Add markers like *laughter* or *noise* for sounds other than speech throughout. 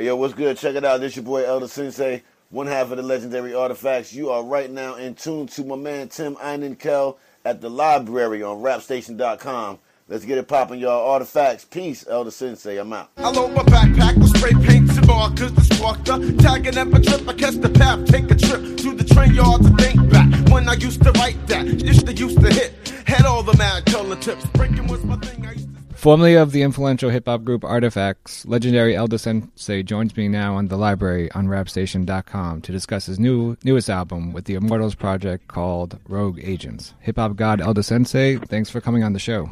Hey, yo, what's good? Check it out. This your boy El Da Sensei, one half of the legendary artifacts. You are right now in tune to my man Tim Einenkel at the library on rapstation.com. Let's get it popping, y'all. Artifacts. Peace, El Da Sensei. I'm out. I load my backpack with spray paint and markers to spark the tagging up a trip. I catch the path, take a trip to the train yard to think back when I used to write that. Used to used to hit, had all the mad color tips. Breaking was my thing. I used. Formerly of the influential hip hop group Artifacts, legendary El Da Sensei joins me now on the library on rapstation.com to discuss his new newest album with the Immortals project called Rogue Agents. Hip hop god El Da Sensei, thanks for coming on the show.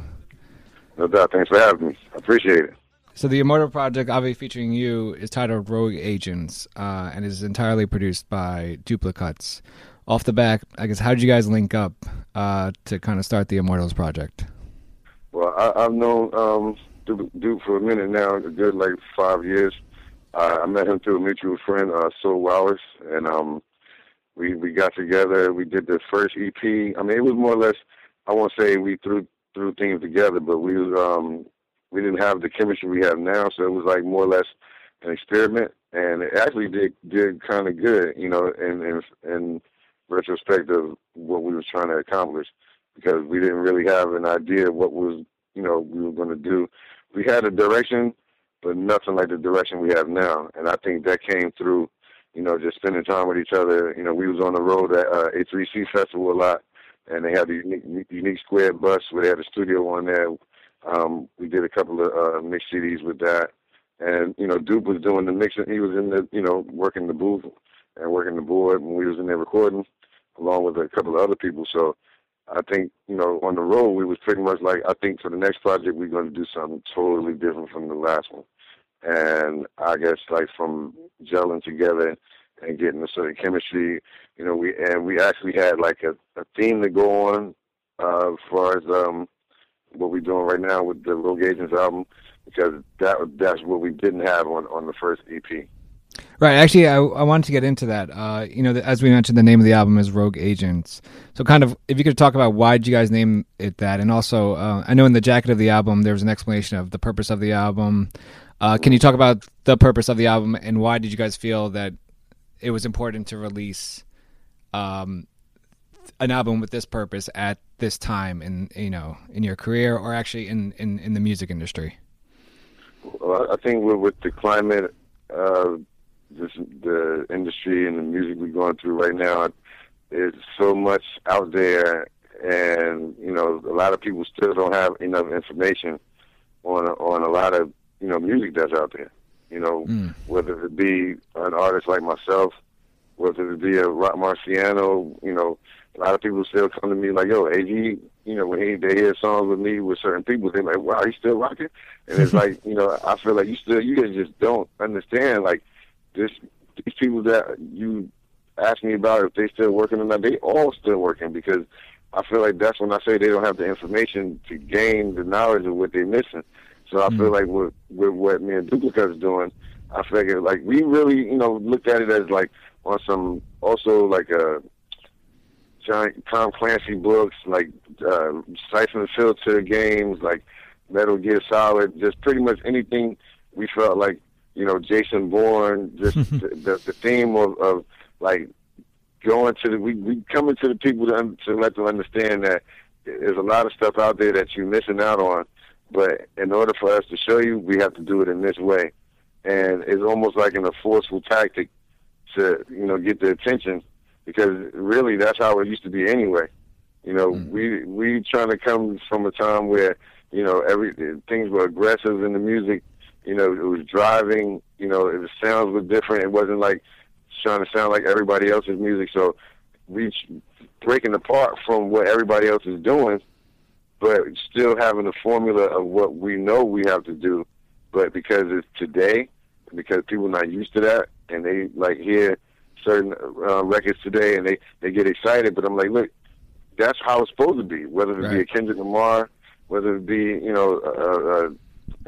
No doubt. Thanks for having me. I appreciate it. So the Immortal project, obviously featuring you, is titled Rogue Agents uh, and is entirely produced by Duplicates. Off the back, I guess, how did you guys link up uh, to kind of start the Immortals project? Well, I, I've known um, Duke, for a minute now, a good like five years. Uh, I met him through a mutual friend, uh, Soul Wallace, and um, we we got together. We did the first EP. I mean, it was more or less. I won't say we threw threw things together, but we um, we didn't have the chemistry we have now, so it was like more or less an experiment, and it actually did did kind of good, you know, in in, in retrospect of what we was trying to accomplish because we didn't really have an idea of what was, you know, we were going to do. We had a direction, but nothing like the direction we have now. And I think that came through, you know, just spending time with each other. You know, we was on the road at uh, A3C Festival a lot, and they had the unique, unique square bus where they had a studio on there. Um, we did a couple of uh, mix CDs with that. And, you know, Duke was doing the mixing. He was in the, you know, working the booth and working the board when we was in there recording, along with a couple of other people. So, I think, you know, on the road, we was pretty much like, I think for the next project, we're going to do something totally different from the last one. And I guess like from gelling together and getting a certain chemistry, you know, we, and we actually had like a, a theme to go on, uh, as far as, um, what we're doing right now with the Rogue Agents album, because that, that's what we didn't have on, on the first EP. Right. Actually, I, I wanted to get into that. Uh, you know, as we mentioned, the name of the album is Rogue Agents. So, kind of, if you could talk about why did you guys name it that, and also, uh, I know in the jacket of the album there was an explanation of the purpose of the album. Uh, can you talk about the purpose of the album and why did you guys feel that it was important to release um, an album with this purpose at this time in you know in your career or actually in in, in the music industry? Well, I think with, with the climate. Uh, this, the industry and the music we're going through right now is so much out there, and you know, a lot of people still don't have enough information on on a lot of you know music that's out there. You know, mm. whether it be an artist like myself, whether it be a Rock Marciano, you know, a lot of people still come to me like, "Yo, AG," you know, when he, they hear songs with me with certain people, they're like, "Wow, he's still rocking," and it's *laughs* like, you know, I feel like you still, you guys just don't understand, like this these people that you ask me about if they still working or not, they all still working because I feel like that's when I say they don't have the information to gain the knowledge of what they're missing. So I mm feel like with with what me and Duplicate's doing, I figure like we really you know looked at it as like on some also like a giant Tom Clancy books like uh, Siphon Filter games like Metal Gear Solid, just pretty much anything we felt like you know, Jason Bourne, just *laughs* the, the, the theme of, of like going to the we we coming to the people to, to let them understand that there's a lot of stuff out there that you're missing out on, but in order for us to show you, we have to do it in this way, and it's almost like in a forceful tactic to you know get the attention because really that's how it used to be anyway. You know, mm. we we trying to come from a time where you know every things were aggressive in the music you know, it was driving. You know, the sounds were different. It wasn't like trying to sound like everybody else's music. So we breaking apart from what everybody else is doing, but still having the formula of what we know we have to do. But because it's today, because people are not used to that, and they like hear certain uh, records today, and they they get excited. But I'm like, look, that's how it's supposed to be. Whether it right. be a Kendrick Lamar, whether it be you know a, a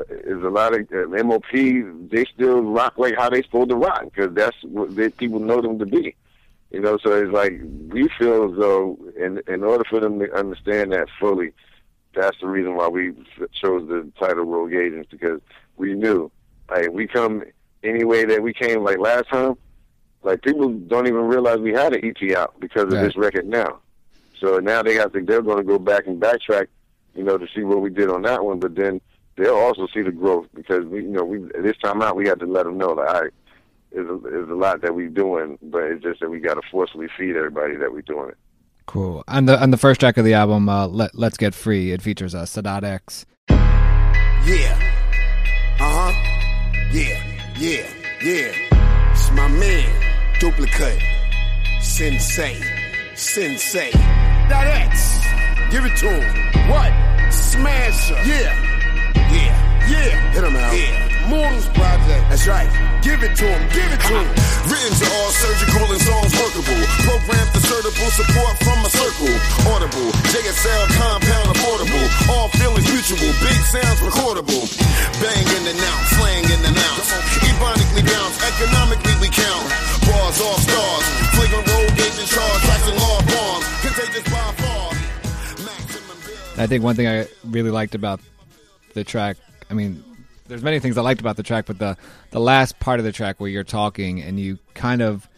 is a lot of uh, MOP. They still rock like how they supposed to rock because that's what they, people know them to be. You know, so it's like we feel as though, in in order for them to understand that fully, that's the reason why we chose the title Rogue Agents because we knew, like, we come any way that we came like last time, like people don't even realize we had an EP out because of Right. this record now. So now they have to they're going to go back and backtrack, you know, to see what we did on that one. But then they'll also see the growth because we, you know, we this time out we had to let them know like, all right, there's a, there's a lot that we're doing, but it's just that we got to forcefully feed everybody that we're doing it. Cool. On the on the first track of the album, uh, Let Let's Get Free, it features uh, Sadat X. Yeah. Uh huh. Yeah. Yeah. Yeah. It's my man. Duplicate. Sensei. Sensei. That X. Give it to him. What? Smasher. Yeah. Yeah. Yeah. Hit him out. Yeah. Mortals Project. That's right. Give it to him. Give it to him. *laughs* Written to all surgical and songs workable. Programmed to suitable support from a circle. Audible. JSL compound affordable. All feelings mutual. Big sounds recordable. Bang in and announce. Slang in and announce. Ebonically bounce. Economically we count. Bars off stars. Flagrant road agent charge. Tracks and law bombs. Contagious by far. I think one thing I really liked about the track, I mean, there's many things I liked about the track, but the the last part of the track where you're talking and you kind of,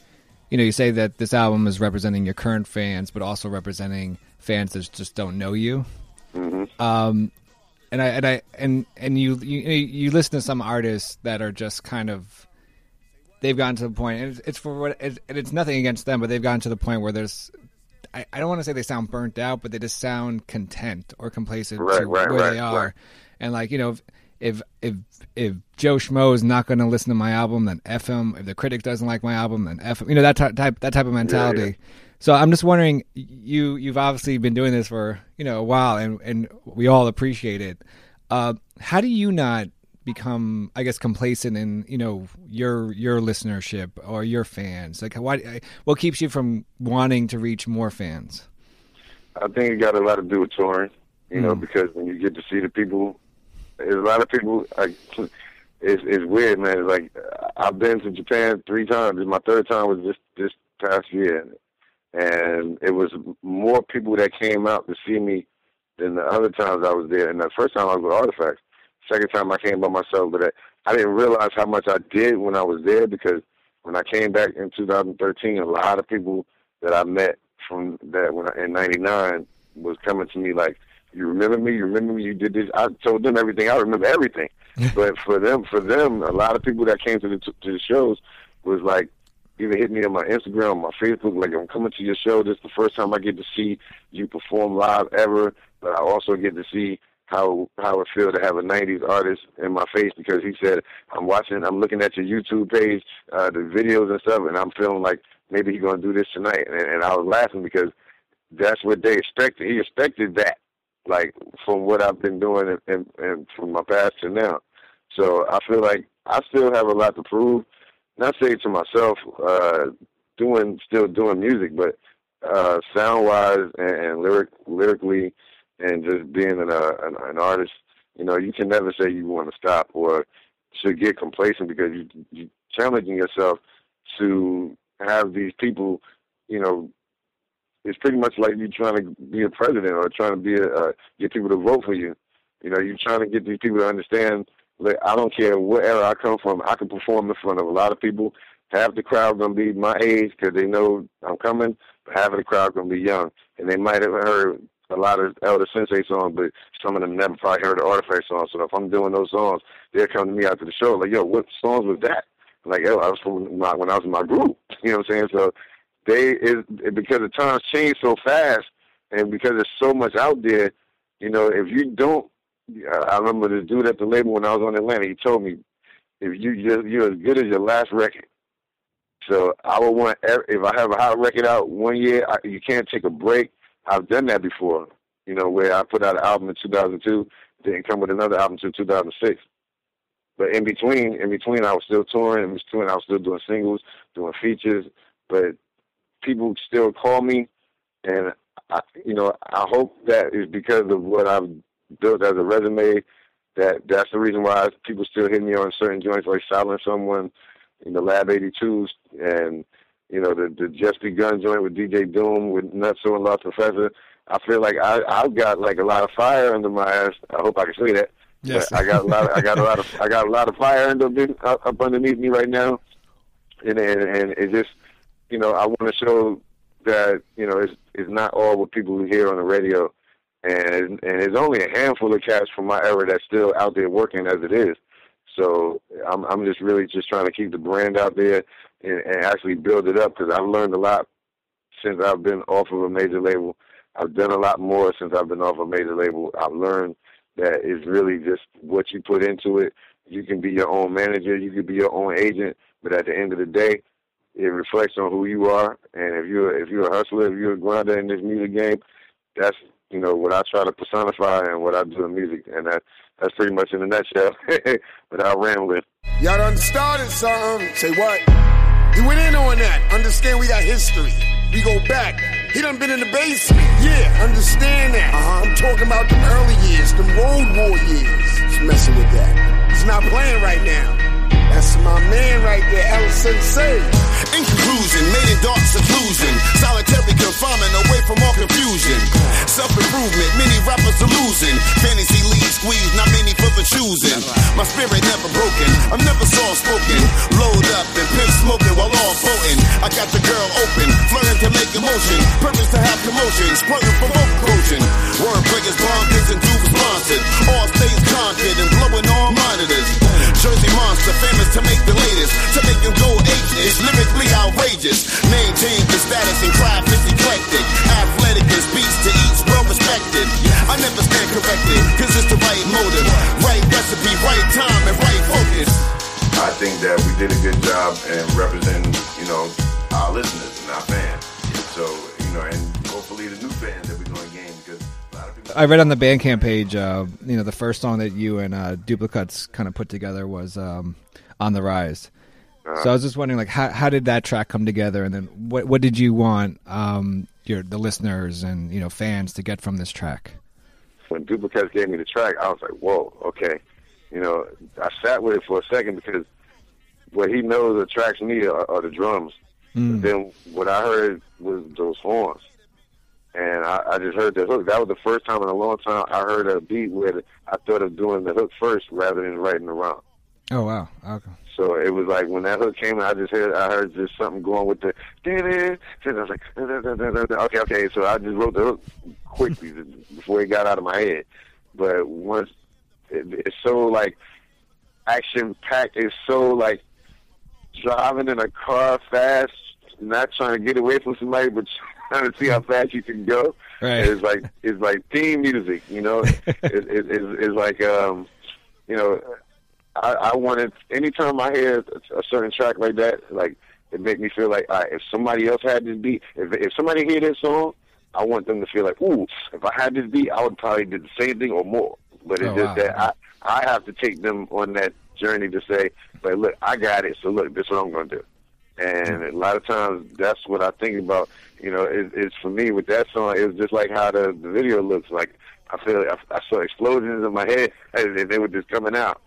you know, you say that this album is representing your current fans, but also representing fans that just don't know you. Um, and I and I and and you you you listen to some artists that are just kind of they've gotten to the point and it's, it's for what it's, and it's nothing against them but they've gotten to the point where there's I, I don't want to say they sound burnt out but they just sound content or complacent Right, to right, where right, they are right. and like you know if if if, if Joe Schmo is not going to listen to my album then F him. If the critic doesn't like my album then F him. You know that ty- type that type of mentality. So I'm just wondering you you've obviously been doing this for you know a while and and we all appreciate it. Uh, how do you not become i guess complacent in you know your your listenership or your fans? Like why what keeps you from wanting to reach more fans? I think it got a lot to do with touring, you know, Mm. because when you get to see the people, a lot of people. Like, it's it's weird, man. It's like I've been to Japan three times. My third time was this this past year, and it was more people that came out to see me than the other times I was there. And the first time I was with Artifacts. Second time I came by myself, but I, I didn't realize how much I did when I was there because when I came back in 2013, a lot of people that I met from that when I, in '99 was coming to me like, "You remember me? You remember me? You did this." I told them everything. I remember everything. *laughs* but for them, for them, a lot of people that came to the to the shows was like either hit me on my Instagram, my Facebook, like I'm coming to your show. This is the first time I get to see you perform live ever. But I also get to see how how it feels to have a '90s artist in my face because he said I'm watching, I'm looking at your YouTube page, uh, the videos and stuff, and I'm feeling like maybe he's gonna do this tonight. And, and I was laughing because that's what they expected. He expected that, like from what I've been doing and, and, and from my past to now. So I feel like I still have a lot to prove. Not say to myself, uh, doing still doing music, but uh, sound wise and, and lyric lyrically, and just being an, uh, an an artist. You know, you can never say you want to stop or should get complacent because you you challenging yourself to have these people. You know, it's pretty much like you trying to be a president or trying to be a uh, get people to vote for you. You know, you're trying to get these people to understand. Like, I don't care what era I come from. I can perform in front of a lot of people. Half the crowd gonna be my age because they know I'm coming. But half of the crowd gonna be young, and they might have heard a lot of El Da Sensei songs, but some of them never probably heard the Artifact songs. So if I'm doing those songs, they'll come to me after the show like, "Yo, what songs was that?" Like, "Yo, I was from my, when I was in my group." *laughs* You know what I'm saying? So they is because the times change so fast, and because there's so much out there. You know, if you don't, I remember this dude at the label when I was on Atlantic. He told me, "If you you're, you're as good as your last record." So I would want if I have a hot record out one year, I, you can't take a break. I've done that before. You know, where I put out an album in 2002, didn't come with another album until 2006. But in between, in between, I was still touring. In between, I was still doing singles, doing features. But people still call me, and I, you know, I hope that is because of what I've built as a resume. That that's the reason why people still hit me on certain joints like Silent Someone, in the Lab 82s, and you know the the Just Begun joint with DJ Doom with Nutso and Large Professor. I feel like I I've got like a lot of fire under my ass. I hope I can say that Yes. But I got a lot. Of, I got a lot of. I got a lot of fire under, up, up underneath me right now, and and, and it just, you know, I want to show that you know it's it's not all what people hear on the radio, and and there's only a handful of cats from my era that's still out there working as it is. So I'm I'm just really just trying to keep the brand out there and, and actually build it up because I've learned a lot since I've been off of a major label. I've done a lot more since I've been off a major label. I've learned that it's really just what you put into it. You can be your own manager, you can be your own agent, but at the end of the day, it reflects on who you are. And if you're if you're a hustler, if you're a grinder in this music game, that's you know what I try to personify and what I do in music, and that that's pretty much in a nutshell *laughs* without rambling. Y'all done started something. Say what? He went in on that. Understand we got history. We go back. He done been in the basement. Yeah, understand that. Uh-huh. I'm talking about them early years, them Road War years. He's messing with that. He's not playing right now. My man right there, El Sensei. In conclusion, made it dark seclusion, solitary confinement away from all confusion. Self-improvement, many rappers are losing. Fantasy lead squeeze, not many for the choosing. My spirit never broken, I'm never soft spoken. Load up and pimp smoking while all potent. I got the girl open, flirting to make emotion. Purpose to have commotion, squirting from approaching. Word breakers, bomb kids, and do responsive. All states conquered and blowing all monitors. Jersey monster, famous to make the latest, to make them go ageless, lyrically outrageous. Maintain the status and craft is eclectic, athletic as beats to each well respected. I never stand corrected, cause it's the right motive, right recipe, right time, and right focus. I think that we did a good job in representing, you know, our listeners and our fans. So, you know, and hopefully the new fans that we're going to gain because I read on the Bandcamp page, uh, you know, the first song that you and uh, Duplicates kind of put together was um, on the rise. So I was just wondering, like, how how did that track come together, and then what what did you want um, your the listeners and you know fans to get from this track? When Duplicates gave me the track, I was like, whoa, okay. You know, I sat with it for a second because what he knows attracts me are, are the drums. Mm. then what I heard was those horns. And I, I just heard the hook. That was the first time in a long time I heard a beat where I thought of doing the hook first rather than writing around. Oh wow! Okay. So it was like when that hook came, I just heard I heard just something going with the. I was like, okay, okay. So I just wrote the hook quickly before it got out of my head. But once it, it's so like action packed, it's so like driving in a car fast, not trying to get away from somebody, but trying to see how fast you can go. Right. It's like it's like theme music, you know. *laughs* it, it, it's, it's like um, you know I, I wanted anytime I hear a certain track like that, like it make me feel like right, if somebody else had this beat, if if somebody hear this song, I want them to feel like, ooh, if I had this beat, I would probably do the same thing or more. But it's oh, just wow. that I I have to take them on that journey to say, but look, I got it, so look, this is what I'm gonna do. And a lot of times, that's what I think about. You know, it, it's for me with that song. It's just like how the, the video looks. Like I feel, like I, I saw explosions in my head, and they were just coming out.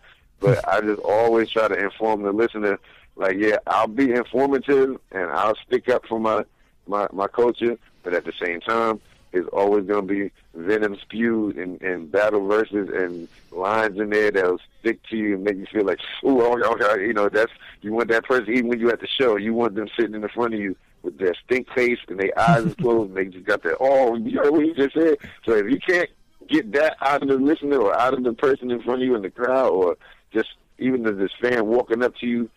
But I just always try to inform the listener, like, yeah, I'll be informative and I'll stick up for my my my culture, but at the same time, it's always going to be venom spewed and, and battle verses and lines in there that'll stick to you and make you feel like, oh, okay, you know, that's you want that person even when you're at the show, you want them sitting in the front of you with their stink face and their eyes *laughs* closed and they just got that, oh, you heard what you just said. So if you can't get that out of the listener or out of the person in front of you in the crowd or just even this fan walking up to you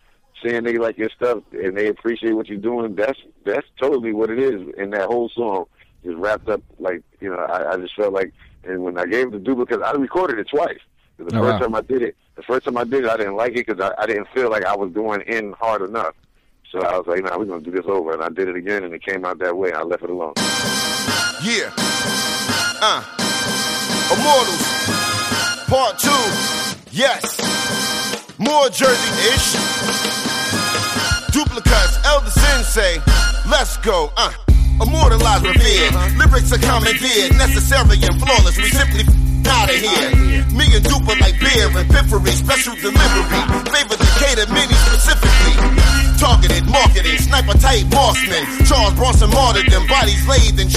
saying they like your stuff and they appreciate what you're doing, that's that's totally what it is. And that whole song is wrapped up like you know. I, I just felt like, and when I gave the duplicate, I recorded it twice. The oh, first wow. time I did it, the first time I did it, I didn't like it because I, I didn't feel like I was going in hard enough. So I was like, "No, nah, we're gonna do this over," and I did it again, and it came out that way. I left it alone. Yeah. Uh. Immortals. Part two. Yes. More Jersey-ish. Duplicates, El Da Sensei. Let's go, uh. Immortalized, revered. Lyrics are commandeered, necessary and flawless. We simply out of here. Me and Duper like beer and piffery, special delivery. Appetite marksmen. Charles Bronson martyred them, bodies laid in.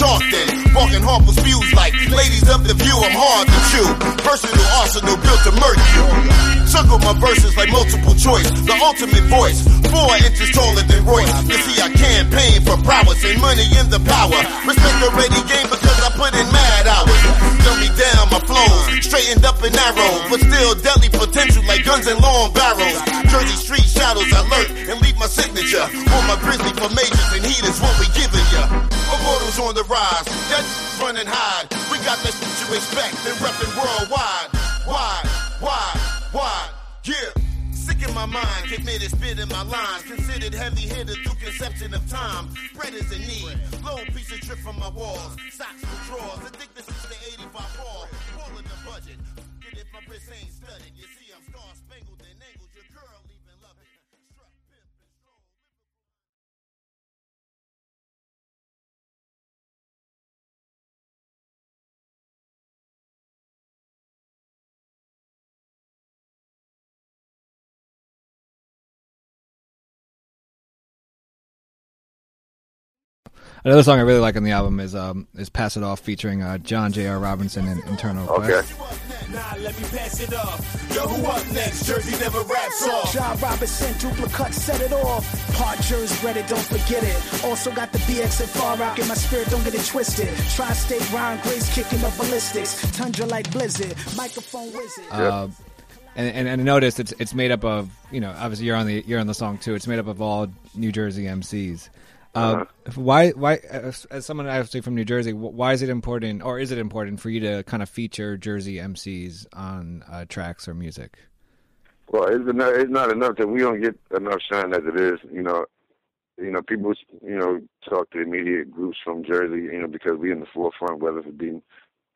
Walking harmful spews like ladies of the view, I'm hard to chew. Versatile arsenal built to murder you. Circle my verses like multiple choice, the ultimate voice. Four inches taller than Royce. You see, I campaign for prowess and money in the power. Respect the ready game because I put in mad hours. Dumb me down, my flows straightened up and narrow, but still deadly potential like guns and long barrels. Jersey street shadows alert and leave my signature on my grizzly formations, and heat is what we giving ya. Immortals on the rise, death run and hide. We got the shit you expect and reppin' worldwide. Why, why, why? Yeah. Sick in my mind, committed, spit in my lines. Considered heavy hitter through conception of time. Bread is in need. Low piece of drip from my walls. Socks for drawers. Addicted since the 85 ball. Rolling the budget. Get if my wrist ain't studded. Another song I really like on the album is um is "Pass It Off" featuring uh, John J. R. Robinson and Internal Okay. Nah, let me pass it up. Yo, who up next? Jersey never raps off. John Robinson, duplicate, set it off. Part jurors read it, don't forget it. Also got the BX and Far Rock in my spirit, don't get it twisted. Tri-state Ron Grace kicking up ballistics. Tundra like Blizzard, microphone wizard. Uh, and, and and I noticed it's it's made up of you know obviously you're on the you're on the song too. It's made up of all New Jersey MCs. Um, Why why as, as someone actually from New Jersey, why is it important or is it important for you to kind of feature Jersey MCs on uh, tracks or music? Well, it's enough, it's not enough that we don't get enough shine as it is. You know, you know, people, you know, talk to immediate groups from Jersey, you know, because we're in the forefront, whether it be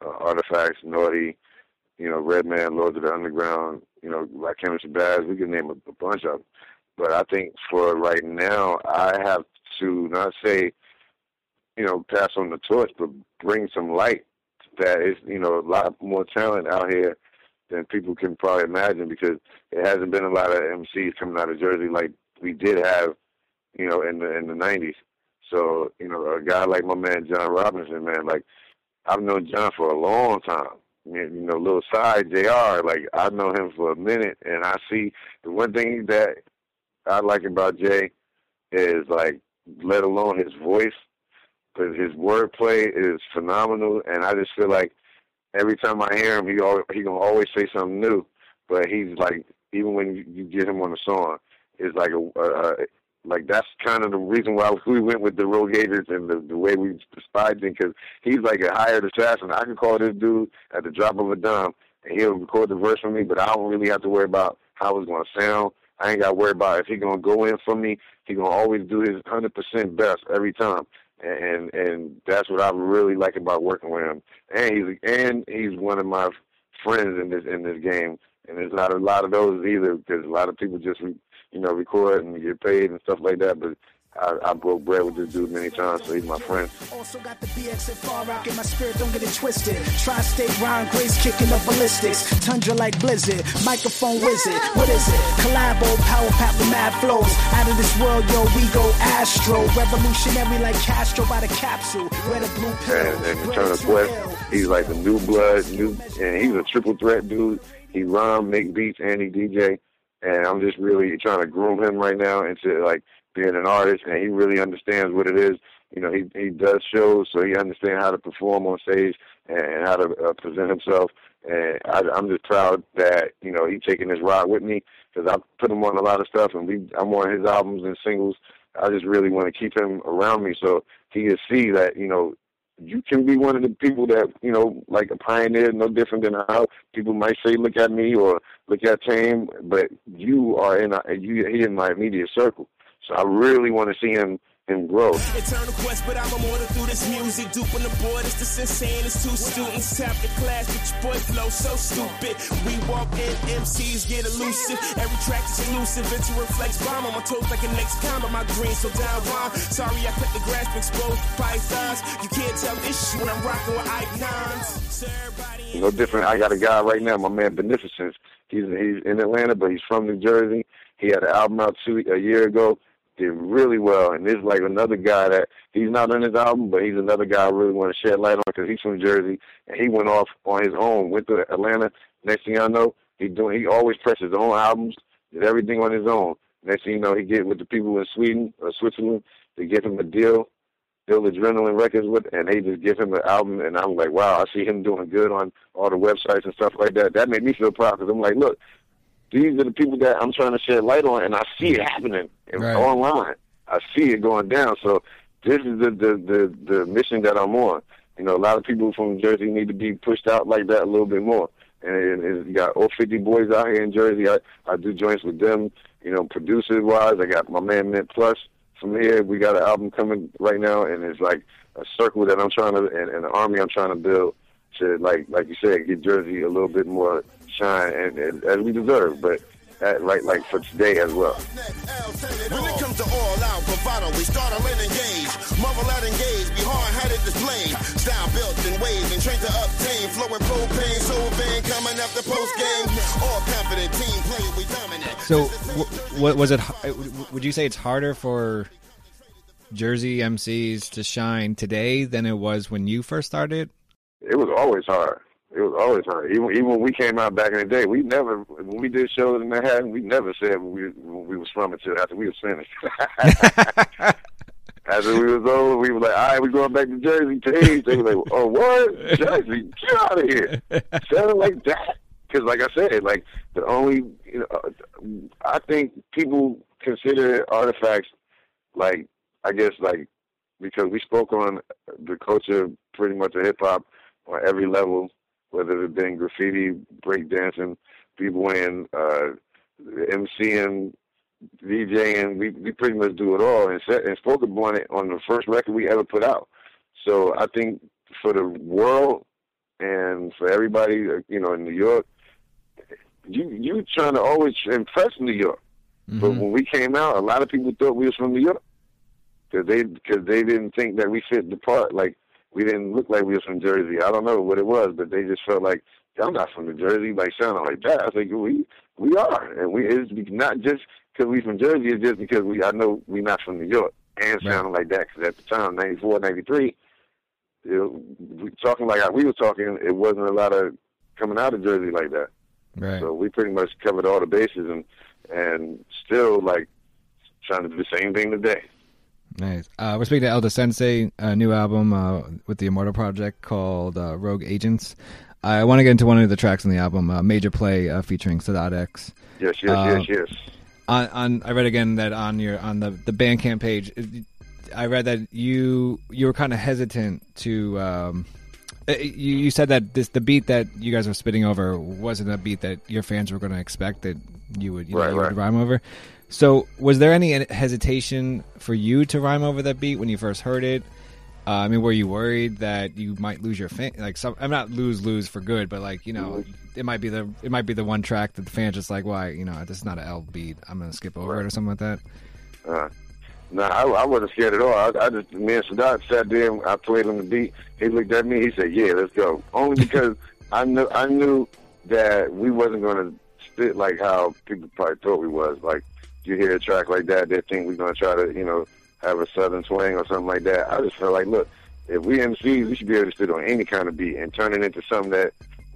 uh, Artifacts, Naughty, you know, Redman, Lords of the Underground, you know, like Chemistry Baz, we can name a, a bunch of them. But I think for right now, I have to not say, you know, pass on the torch, but bring some light that is, you know, a lot more talent out here than people can probably imagine because it hasn't been a lot of MCs coming out of Jersey like we did have, you know, in the in the nineties. So, you know, a guy like my man John Robinson, man, like I've known John for a long time. You know, little side JR, like I've known him for a minute and I see the one thing that I like about Jay is like let alone his voice, but his wordplay is phenomenal and I just feel like every time I hear him, he he gonna always say something new. But he's like, even when you, get him on a song, it's like a, a like that's kind of the reason why we went with the Rogue Agents and the, the way we despised him because he's like a hired assassin. I can call this dude at the drop of a dime and he'll record the verse for me, but I don't really have to worry about how it's gonna sound. I ain't got to worry about if he gonna go in for me. He gonna always do his hundred percent best every time and and that's what I really like about working with him. And he's and he's one of my friends in this in this game. And there's not a lot of those either because a lot of people just you know record and get paid and stuff like that. But I, I broke bread with this dude many times, so he's my friend. Also got the BX and Far Rock in my spirit, don't get it twisted. Tri-state Ron Grace kicking up ballistics. Tundra like Blizzard, microphone wizard. What is it? Collabo, power pack with mad flows. Out of this world, yo, we go astro. Revolutionary like Castro by the capsule. Red or blue pill. And, and Eternal too Quest, he's like the new blood, new, and he's a triple threat dude. He rhyme, make beats, and he DJ. And I'm just really trying to groom him right now into like being an artist, and he really understands what it is. You know, he he does shows, so he understands how to perform on stage and how to uh, present himself. And I, I'm just proud that you know he taking this ride with me because I put him on a lot of stuff, and we I'm on his albums and singles. I just really want to keep him around me so he can see that you know you can be one of the people that you know like a pioneer, no different than how people might say look at me or look at Tame, but you are in a, you he in my immediate circle. So I really want to see him him grow. Eternal quest, but I'm immortal through this music. Duping the board, it's the insane. It's two students. Tap the class, but your boy flow so stupid. We walk in, MCs get elusive. Every track is elusive. It's a reflex bomb on my toes like a next time, but my green so down wrong. Sorry, I cut the grass to expose pythons. You can't tell this shit when I'm rocking with icons. No different. I got a guy right now, my man Beneficence. He's he's in Atlanta, but he's from New Jersey. He had an album out two a year ago. Did really well. And this is like another guy that he's not on his album, but he's another guy I really want to shed light on because he's from Jersey and he went off on his own. Went to Atlanta. Next thing I know, he doing he always presses his own albums, did everything on his own. Next thing you know, he get with the people in Sweden or Switzerland. to give him a deal, Ill Adrenaline Records with, and they just give him an album. And I'm like, wow, I see him doing good on all the websites and stuff like that. That made me feel proud because I'm like, look, these are the people that I'm trying to shed light on, and I see it happening Right. online. I see it going down. So this is the, the the the mission that I'm on. You know, a lot of people from Jersey need to be pushed out like that a little bit more. And, and, you got all 50 boys out here in Jersey. I I do joints with them. You know, producers wise, I got my man Mint Plus from here. We got an album coming right now, and it's like a circle that I'm trying to and, and an army I'm trying to build to like like you said, get Jersey a little bit more shine and, and as we deserve. But at, right like for today as well. When it comes to all out bravado, we start to let engage. Marvel out engage, be hard-headed display. Style built and wave and trained to obtain. Flowing propane, so vain, coming after post-game. All confident, team play, we dominate. So, w- what was it? h- Would you say it's harder for Jersey MCs to shine today than it was when you first started? it was always hard. It was always hard. Even even when we came out back in the day, we never when we did shows in Manhattan, we never said we we was from until after we was finished. *laughs* after we was over, we were like, "All right, we going back to Jersey." Please. They were like, "Oh, what? Jersey? Get out of here!" Sounded like that. Because, like I said, like the only you know, uh, I think people consider artifacts like I guess like because we spoke on the culture pretty much of hip hop on every level, whether it been graffiti, breakdancing, b-boying, uh, MCing, DJing. We we pretty much do it all, and set, and spoke upon it on the first record we ever put out. So I think for the world and for everybody, uh, you know, in New York, you you trying to always impress New York. But when we came out, a lot of people thought we was from New York because they because they didn't think that we fit the part. Like we didn't look like we was from Jersey. I don't know what it was, but they just felt like I'm not from New Jersey. Like sounding like that. I was like, we we are, and we it's not just because we from Jersey. It's just because we I know we not from New York and Right. sounding like that. Because at the time, ninety four, ninety three, you know, we talking like we was talking. It wasn't a lot of coming out of Jersey like that. Right. So we pretty much covered all the bases and and still like trying to do the same thing today. Nice. Uh, we're speaking to El Da Sensei, a new album uh, with the Immortal Project called uh, Rogue Agents. I want to get into one of the tracks on the album, uh, Major Play, uh, featuring Sadat X. Yes, yes, yes, yes. On, on, I read again that on your on the the Bandcamp page, I read that you you were kind of hesitant to. Um, uh, you, you said that this the beat that you guys were spitting over wasn't a beat that your fans were going to expect that you would you, know, Right, would rhyme over. So, was there any hesitation for you to rhyme over that beat when you first heard it? Uh, I mean, were you worried that you might lose your fan? Like, some, I'm not lose lose for good, but like you know, Mm-hmm. it might be the it might be the one track that the fans just like, why you know, this is not an L beat. I'm gonna skip over it or something like that. Uh, no, I, I wasn't scared at all. I, I just me and Sadat sat there. and I played him the beat. He looked at me. He said, "Yeah, let's go." Only because *laughs* I knew I knew that we wasn't going to spit like how people probably thought we was. Like you hear a track like that, they think we're to try to you know have a southern swing or something like that. I just felt like, look, if we MCs, we should be able to spit on any kind of beat and turn it into something that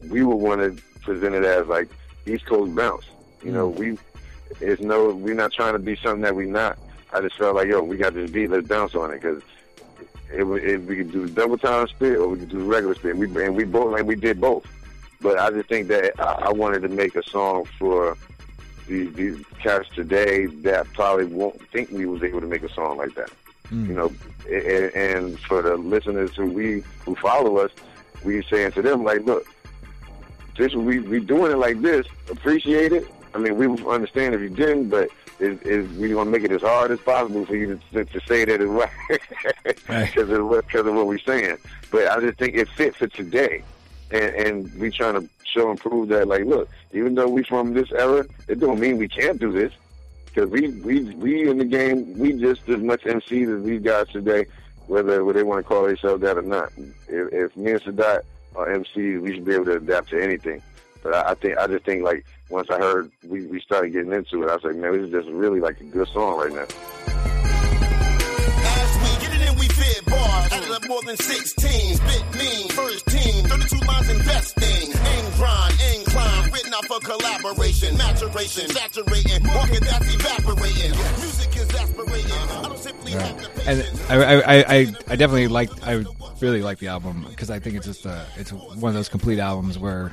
we would want to present it as like East Coast bounce. You know, we it's no, we're not trying to be something that we not. I just felt like, yo, we got this beat, let's bounce on it because it, it, we could do double time spit or we could do regular spit. We and we both like we did both. But I just think that I, I wanted to make a song for these these cats today that probably won't think we was able to make a song like that. Hmm. You know, and, and for the listeners who we who follow us, we saying to them like, look, this we we doing it like this. Appreciate it. I mean, we understand if you didn't, but is is we want to make it as hard as possible for you to to, to say that it's right *laughs* Right. because of what because of what we're saying. But I just think it fits for today, and and we trying to show and prove that like, look, even though we from this era, it don't mean we can't do this. Because we, we we in the game, we just as much MCs as these guys today, whether whether they want to call themselves that or not. If, if me and Sadat are MCs, we should be able to adapt to anything. But I, I think I just think like once I heard we, we started getting into it, I was like, man, this is just really like a good song right now. More than 16. Spit mean, first team, 32 lines investing. In grind, incline, written out for collaboration, maturation, saturating, market that's evaporating. Music is aspirating. I don't simply have the and. I, I, I I definitely like I really like the album because I think it's just a it's one of those complete albums where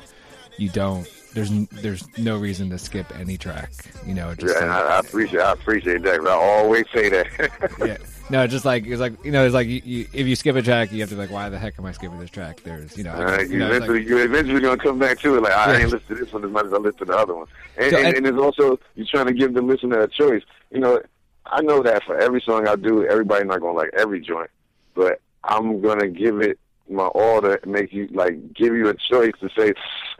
you don't there's there's no reason to skip any track you know just Yeah, like- I, I appreciate I appreciate that. 'cause I always say that. *laughs* yeah no just like it's like you know it's like you, you, if you skip a track you have to be like why the heck am I skipping this track there's you know, Uh, you you know, it's like- eventually, you're eventually gonna come back to it. Like I Yeah. ain't listen to this one as much as I listen to the other one. And, So, and, and- it's also you're trying to give the listener a choice. You know, I know that for every song I do, everybody not gonna like every joint, but I'm gonna give it my all to make you like give you a choice to say,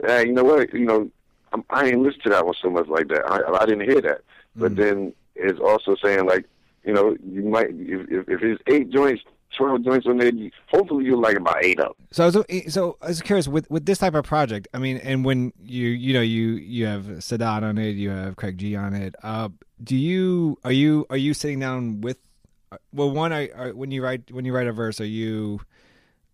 hey, you know what, you know, I'm, I ain't listen to that one so much like that. I, I didn't hear that, but then it's also saying like, you know, you might if if, if it's eight joints. Twelve joints on there. Hopefully, you'll like about eight of. So I was so I was curious with with this type of project. I mean, and when you you know you you have Sadat on it, you have Craig G on it. Uh, do you are you are you sitting down with? Well, one, I when you write when you write a verse, are you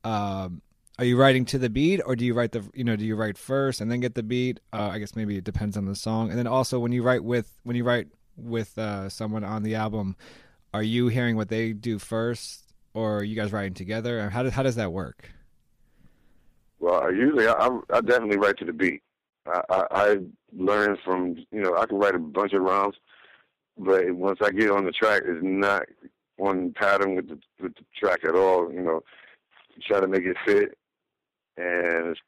um are you writing to the beat or do you write the you know do you write first and then get the beat? Uh, I guess maybe it depends on the song. And then also when you write with when you write with uh, someone on the album, are you hearing what they do first? Or are you guys writing together? How does how does that work? Well, I usually I, I, I definitely write to the beat. I, I, I learn from you know I can write a bunch of rhymes, but once I get on the track, it's not one pattern with the with the track at all. You know, try to make it fit, and it's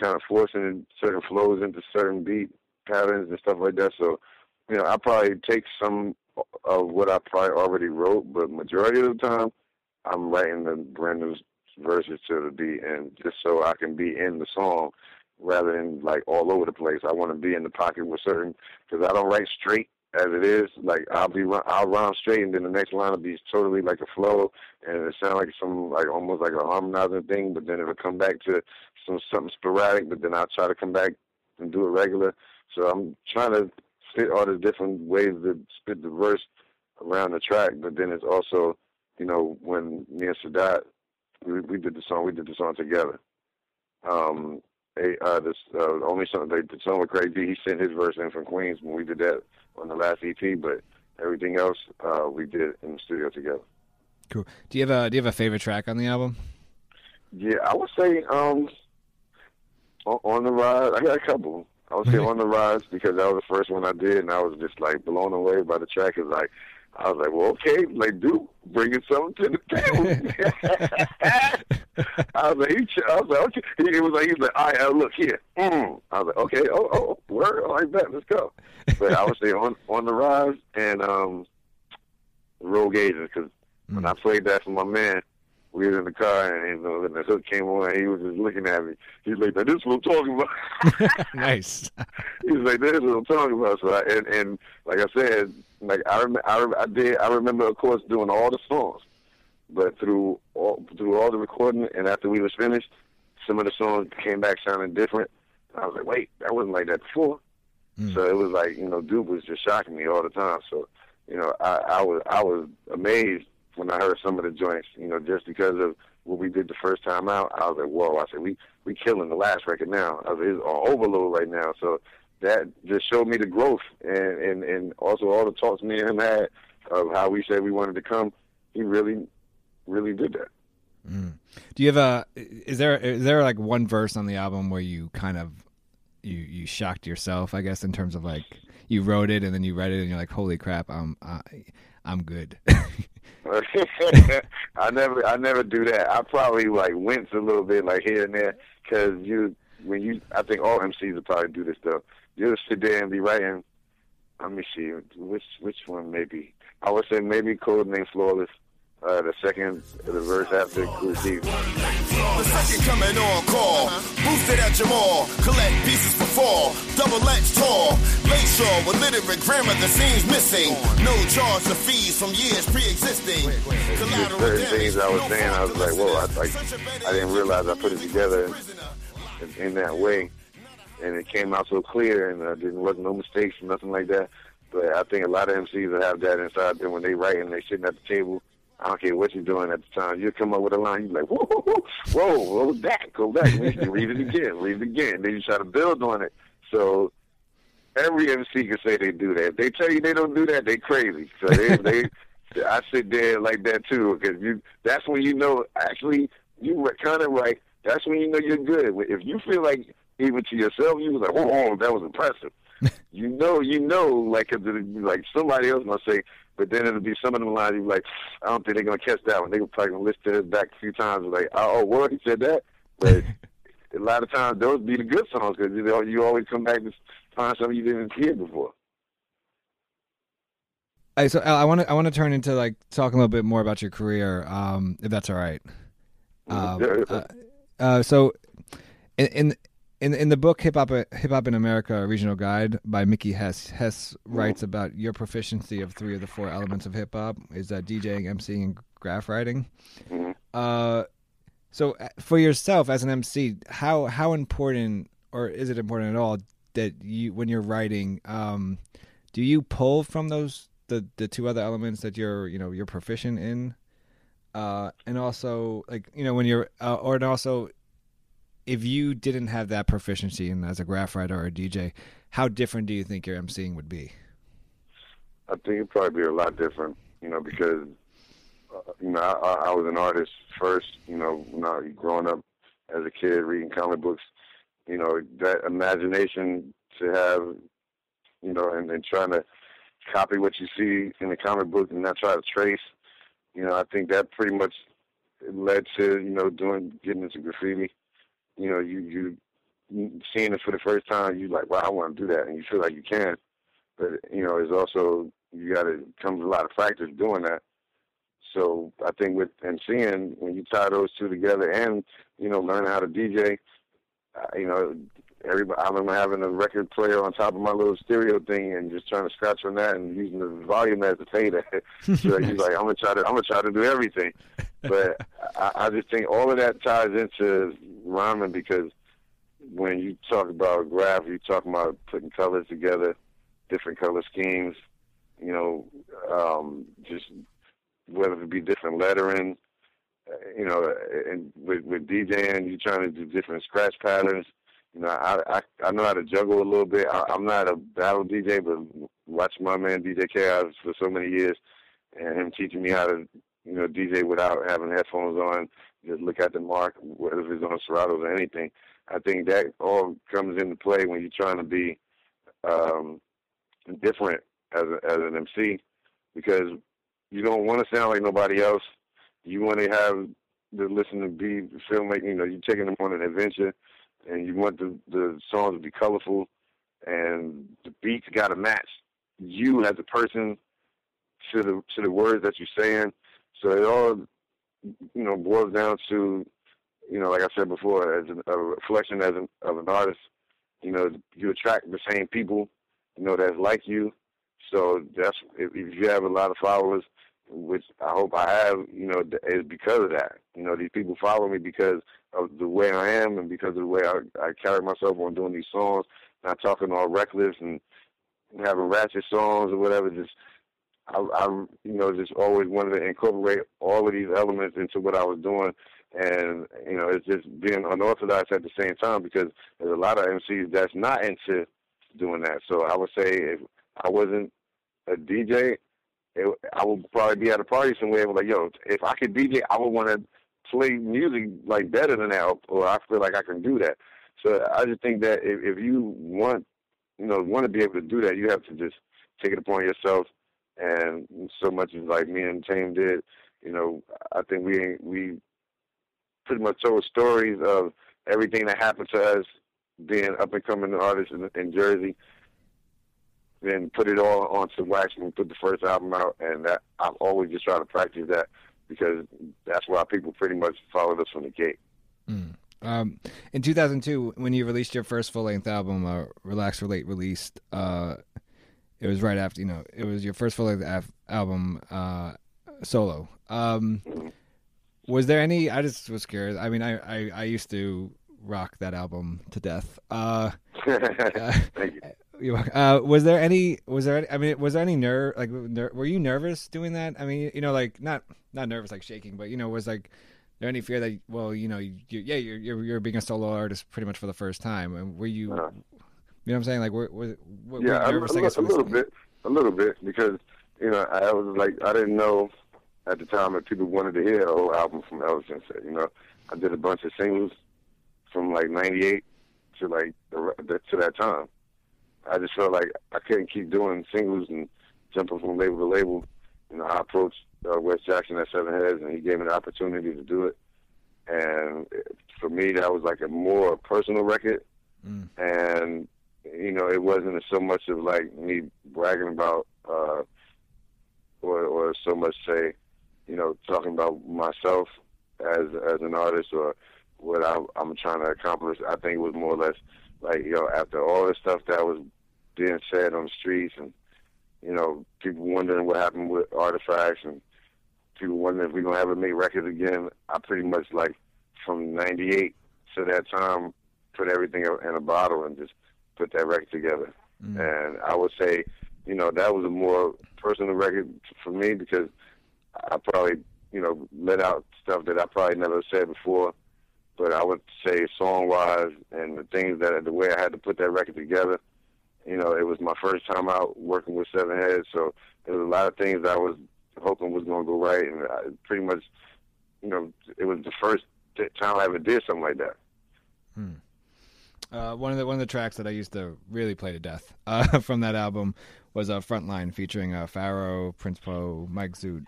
kind of forcing certain flows into certain beat patterns and stuff like that. So, you know, I probably take some of what I probably already wrote, but majority of the time, I'm writing the brand new verses to the beat, and just so I can be in the song rather than like all over the place. I want to be in the pocket with certain because I don't write straight as it is. Like I'll be I'll rhyme straight, and then the next line will be totally like a flow, and it sound like some like almost like a harmonizing thing. But then it'll come back to some something sporadic. But then I'll try to come back and do it regular. So I'm trying to fit all the different ways to spit the verse around the track. But then it's also you know when me and Sadat we, we did the song. We did the song together. Um, a, uh, this uh, only song, the, the song with Craig G. He sent his verse in from Queens when we did that on the last EP. But everything else uh, we did in the studio together. Cool. Do you have a Do you have a favorite track on the album? Yeah, I would say um, on, on the rise. I got a couple. I would say *laughs* on the rise because that was the first one I did, and I was just like blown away by the track. It's like I was like, well, okay, like, dude, bringing something to the table. *laughs* I was like, he, I was like, okay. He, was like, he was like, all right, uh, look here. Mm. I was like, okay, oh, oh, word, I like that. Let's go. But I was say on on the rise and um, Rogue Agents because when I played that for my man, we were in the car and, you know, and the hook came on and he was just looking at me. He's like, "Now, this is what I'm talking about." *laughs* *laughs* nice. he was like, "This is what I'm talking about." So, I, and and like I said, like I rem- I, rem- I did I remember, of course, doing all the songs, but through all through all the recording and after we was finished, some of the songs came back sounding different. I was like, "Wait, that wasn't like that before." Hmm. So it was like you know, Duke was just shocking me all the time. So you know, I, I was I was amazed when I heard some of the joints. You know, just because of what we did the first time out, I was like, "Whoa!" I said, "We we killing the last record now." I was like, "It's on overload right now." So that just showed me the growth and and and also all the talks me and him had of how we said we wanted to come. He really really did that. Mm. Do you have a? Is there is there like one verse on the album where you kind of you you shocked yourself? I guess in terms of like you wrote it and then you read it and you're like, holy crap, I'm I, I'm good. *laughs* *laughs* I never, I never do that. I probably like wince a little bit, like here and there, because you, when you, I think all MCs will probably do this stuff. You'll sit there and be writing. Let me see, which which one maybe? I would say maybe Code Name Flawless. Uh, the second, the verse after Cool G. The second coming on call. Boosted at your mall. Collect pieces for fall. Double X tall. Lakeshore with literate grammar that seems missing. No charge of fees from years pre-existing. Just certain things I was saying, I was like, whoa, I, like, I didn't realize I put it together in, in that way. And it came out so clear, and uh, there wasn't no mistakes, nothing like that. But I think a lot of MCs will have that inside them when they write and they're sitting at the table. I don't care what you're doing at the time. You come up with a line, you're like, whoa, whoa, whoa, whoa, what was that? Go back, read it again, read it again. Then you try to build on it. So every MC can say they do that. If they tell you they don't do that, they crazy. So they, they I sit there like that too, because you. That's when you know. Actually, you were kind of right. That's when you know you're good. If you feel like even to yourself, you was like, oh, oh that was impressive. *laughs* you know, you know, like like somebody else must say, but then it'll be some of them lines you like, I don't think they're gonna catch that one. They probably gonna listen to it back a few times, like, oh, what he said that, but. *laughs* a lot of times, those be the good songs because you know you always come back to find something you didn't hear before. Hey, so I want to I want to turn into like talking a little bit more about your career, um, if that's all right. Um, uh, uh, so, in, in in in the book Hip Hop Hip Hop in America: A Regional Guide by Mickey Hess, Hess writes about your proficiency of three of the four elements of hip hop is that DJing, MCing, and graph writing. Mm-hmm. Uh, so uh, for yourself as an MC, how how important or is it important at all that you when you're writing, um, do you pull from those the the two other elements that you're you know you're proficient in uh and also like you know when you're uh, or and also if you didn't have that proficiency in as a graph writer or a DJ how different do you think your emceeing would be I think it'd probably be a lot different you know because uh, you know I, I was an artist first you know I growing up as a kid reading comic books you know that imagination to have you know and, and trying to copy what you see in the comic book and not try to trace. You know, I think that pretty much led to you know doing getting into graffiti. You know, you you seeing it for the first time, you like, wow, I want to do that, and you feel like you can. But you know, it's also you got to come with a lot of practice doing that. So I think with and seeing when you tie those two together, and you know, learn how to DJ, uh, you know, everybody. I remember having a record player on top of my little stereo thing and just trying to scratch on that and using the volume as a fader. *laughs* so he's like, I'm gonna try to, I'm gonna try to do everything. But I, I just think all of that ties into rhyming because when you talk about graph, you talk about putting colors together, different color schemes. You know, um, just whether it be different lettering. Uh, you know, and with, with DJing, you're trying to do different scratch patterns you know, I I, I know how to juggle a little bit. I, I'm not a battle DJ, but watching my man DJ Chaos for so many years, and him teaching me how to, you know, DJ without having headphones on, just look at the mark, whether it's on Seratos or anything. I think that all comes into play when you're trying to be um, different as a, as an MC, because you don't want to sound like nobody else. You want to have the listener be filmmaking. You know, you're taking them on an adventure and you want the the songs to be colorful, and the beats got to match you as a person to the to the words that you're saying. So it all you know boils down to you know like I said before, as a, a reflection as an, of an artist. You know, you attract the same people, you know, that's like you. So that's if, if you have a lot of followers, which I hope I have, you know, is because of that. You know, these people follow me because of the way I am and because of the way I, I carry myself on doing these songs, not talking all reckless and having ratchet songs or whatever. Just I, I, you know, just always wanted to incorporate all of these elements into what I was doing, and you know, it's just being unorthodox at the same time because there's a lot of MCs that's not into doing that. So I would say if I wasn't a DJ, it, I would probably be at a party somewhere. Like, yo, if I could DJ, I would want to play music like better than that, or I feel like I can do that. So I just think that if, if you want, you know, want to be able to do that, you have to just take it upon yourself. And so much as like me and Tame did, you know, I think we we pretty much told stories of everything that happened to us being up and coming artists in, in Jersey. Then put it all onto wax and put the first album out, and that I've always just tried to practice that because that's why people pretty much followed us from the gate. Mm. Um, in 2002, when you released your first full length album, uh, Relax Relate Release, uh, it was right after you know it was your first full length af- album uh, solo. Um, was there any? I just was curious. I mean, I, I, I used to rock that album to death. Uh, *laughs* uh, You- Uh, was there any? Was there? Any, I mean, was there any nerve? Like, ner- were you nervous doing that? I mean, you know, like not not nervous, like shaking, but you know, was like there any fear that well, you know, you, yeah, you're, you're you're being a solo artist pretty much for the first time, and were you? Uh-huh. You know what I'm saying? Like, were, were, were yeah, you a, nervous? a, guess a was- little bit, a little bit, because you know I was like I didn't know at the time that people wanted to hear a whole album from Elvis. You know, I did a bunch of singles from like '98 to like to that time. I just felt like I couldn't keep doing singles and jumping from label to label. You know, I approached uh, Wes Jackson at Seven Heads, and he gave me the opportunity to do it. And for me, that was like a more personal record. Mm. And you know, it wasn't so much of like me bragging about, uh, or or so much say, you know, talking about myself as as an artist or what I, I'm trying to accomplish. I think it was more or less like, you know, after all the stuff that was being said on the streets and you know, people wondering what happened with artifacts and people wondering if we're gonna ever make records again. I pretty much like from '98 to that time put everything in a bottle and just put that record together. Mm. And I would say, you know, that was a more personal record for me because I probably, you know, let out stuff that I probably never said before. But I would say song wise and the things that the way I had to put that record together, you know, it was my first time out working with Seven Heads, so there was a lot of things I was hoping was going to go right, and I pretty much, you know, it was the first time I ever did something like that. Uh, one of the one of the tracks that I used to really play to death *laughs* uh, from that album was a uh, Frontline featuring uh, Pharoahe, Prince Po, Mike Zoot.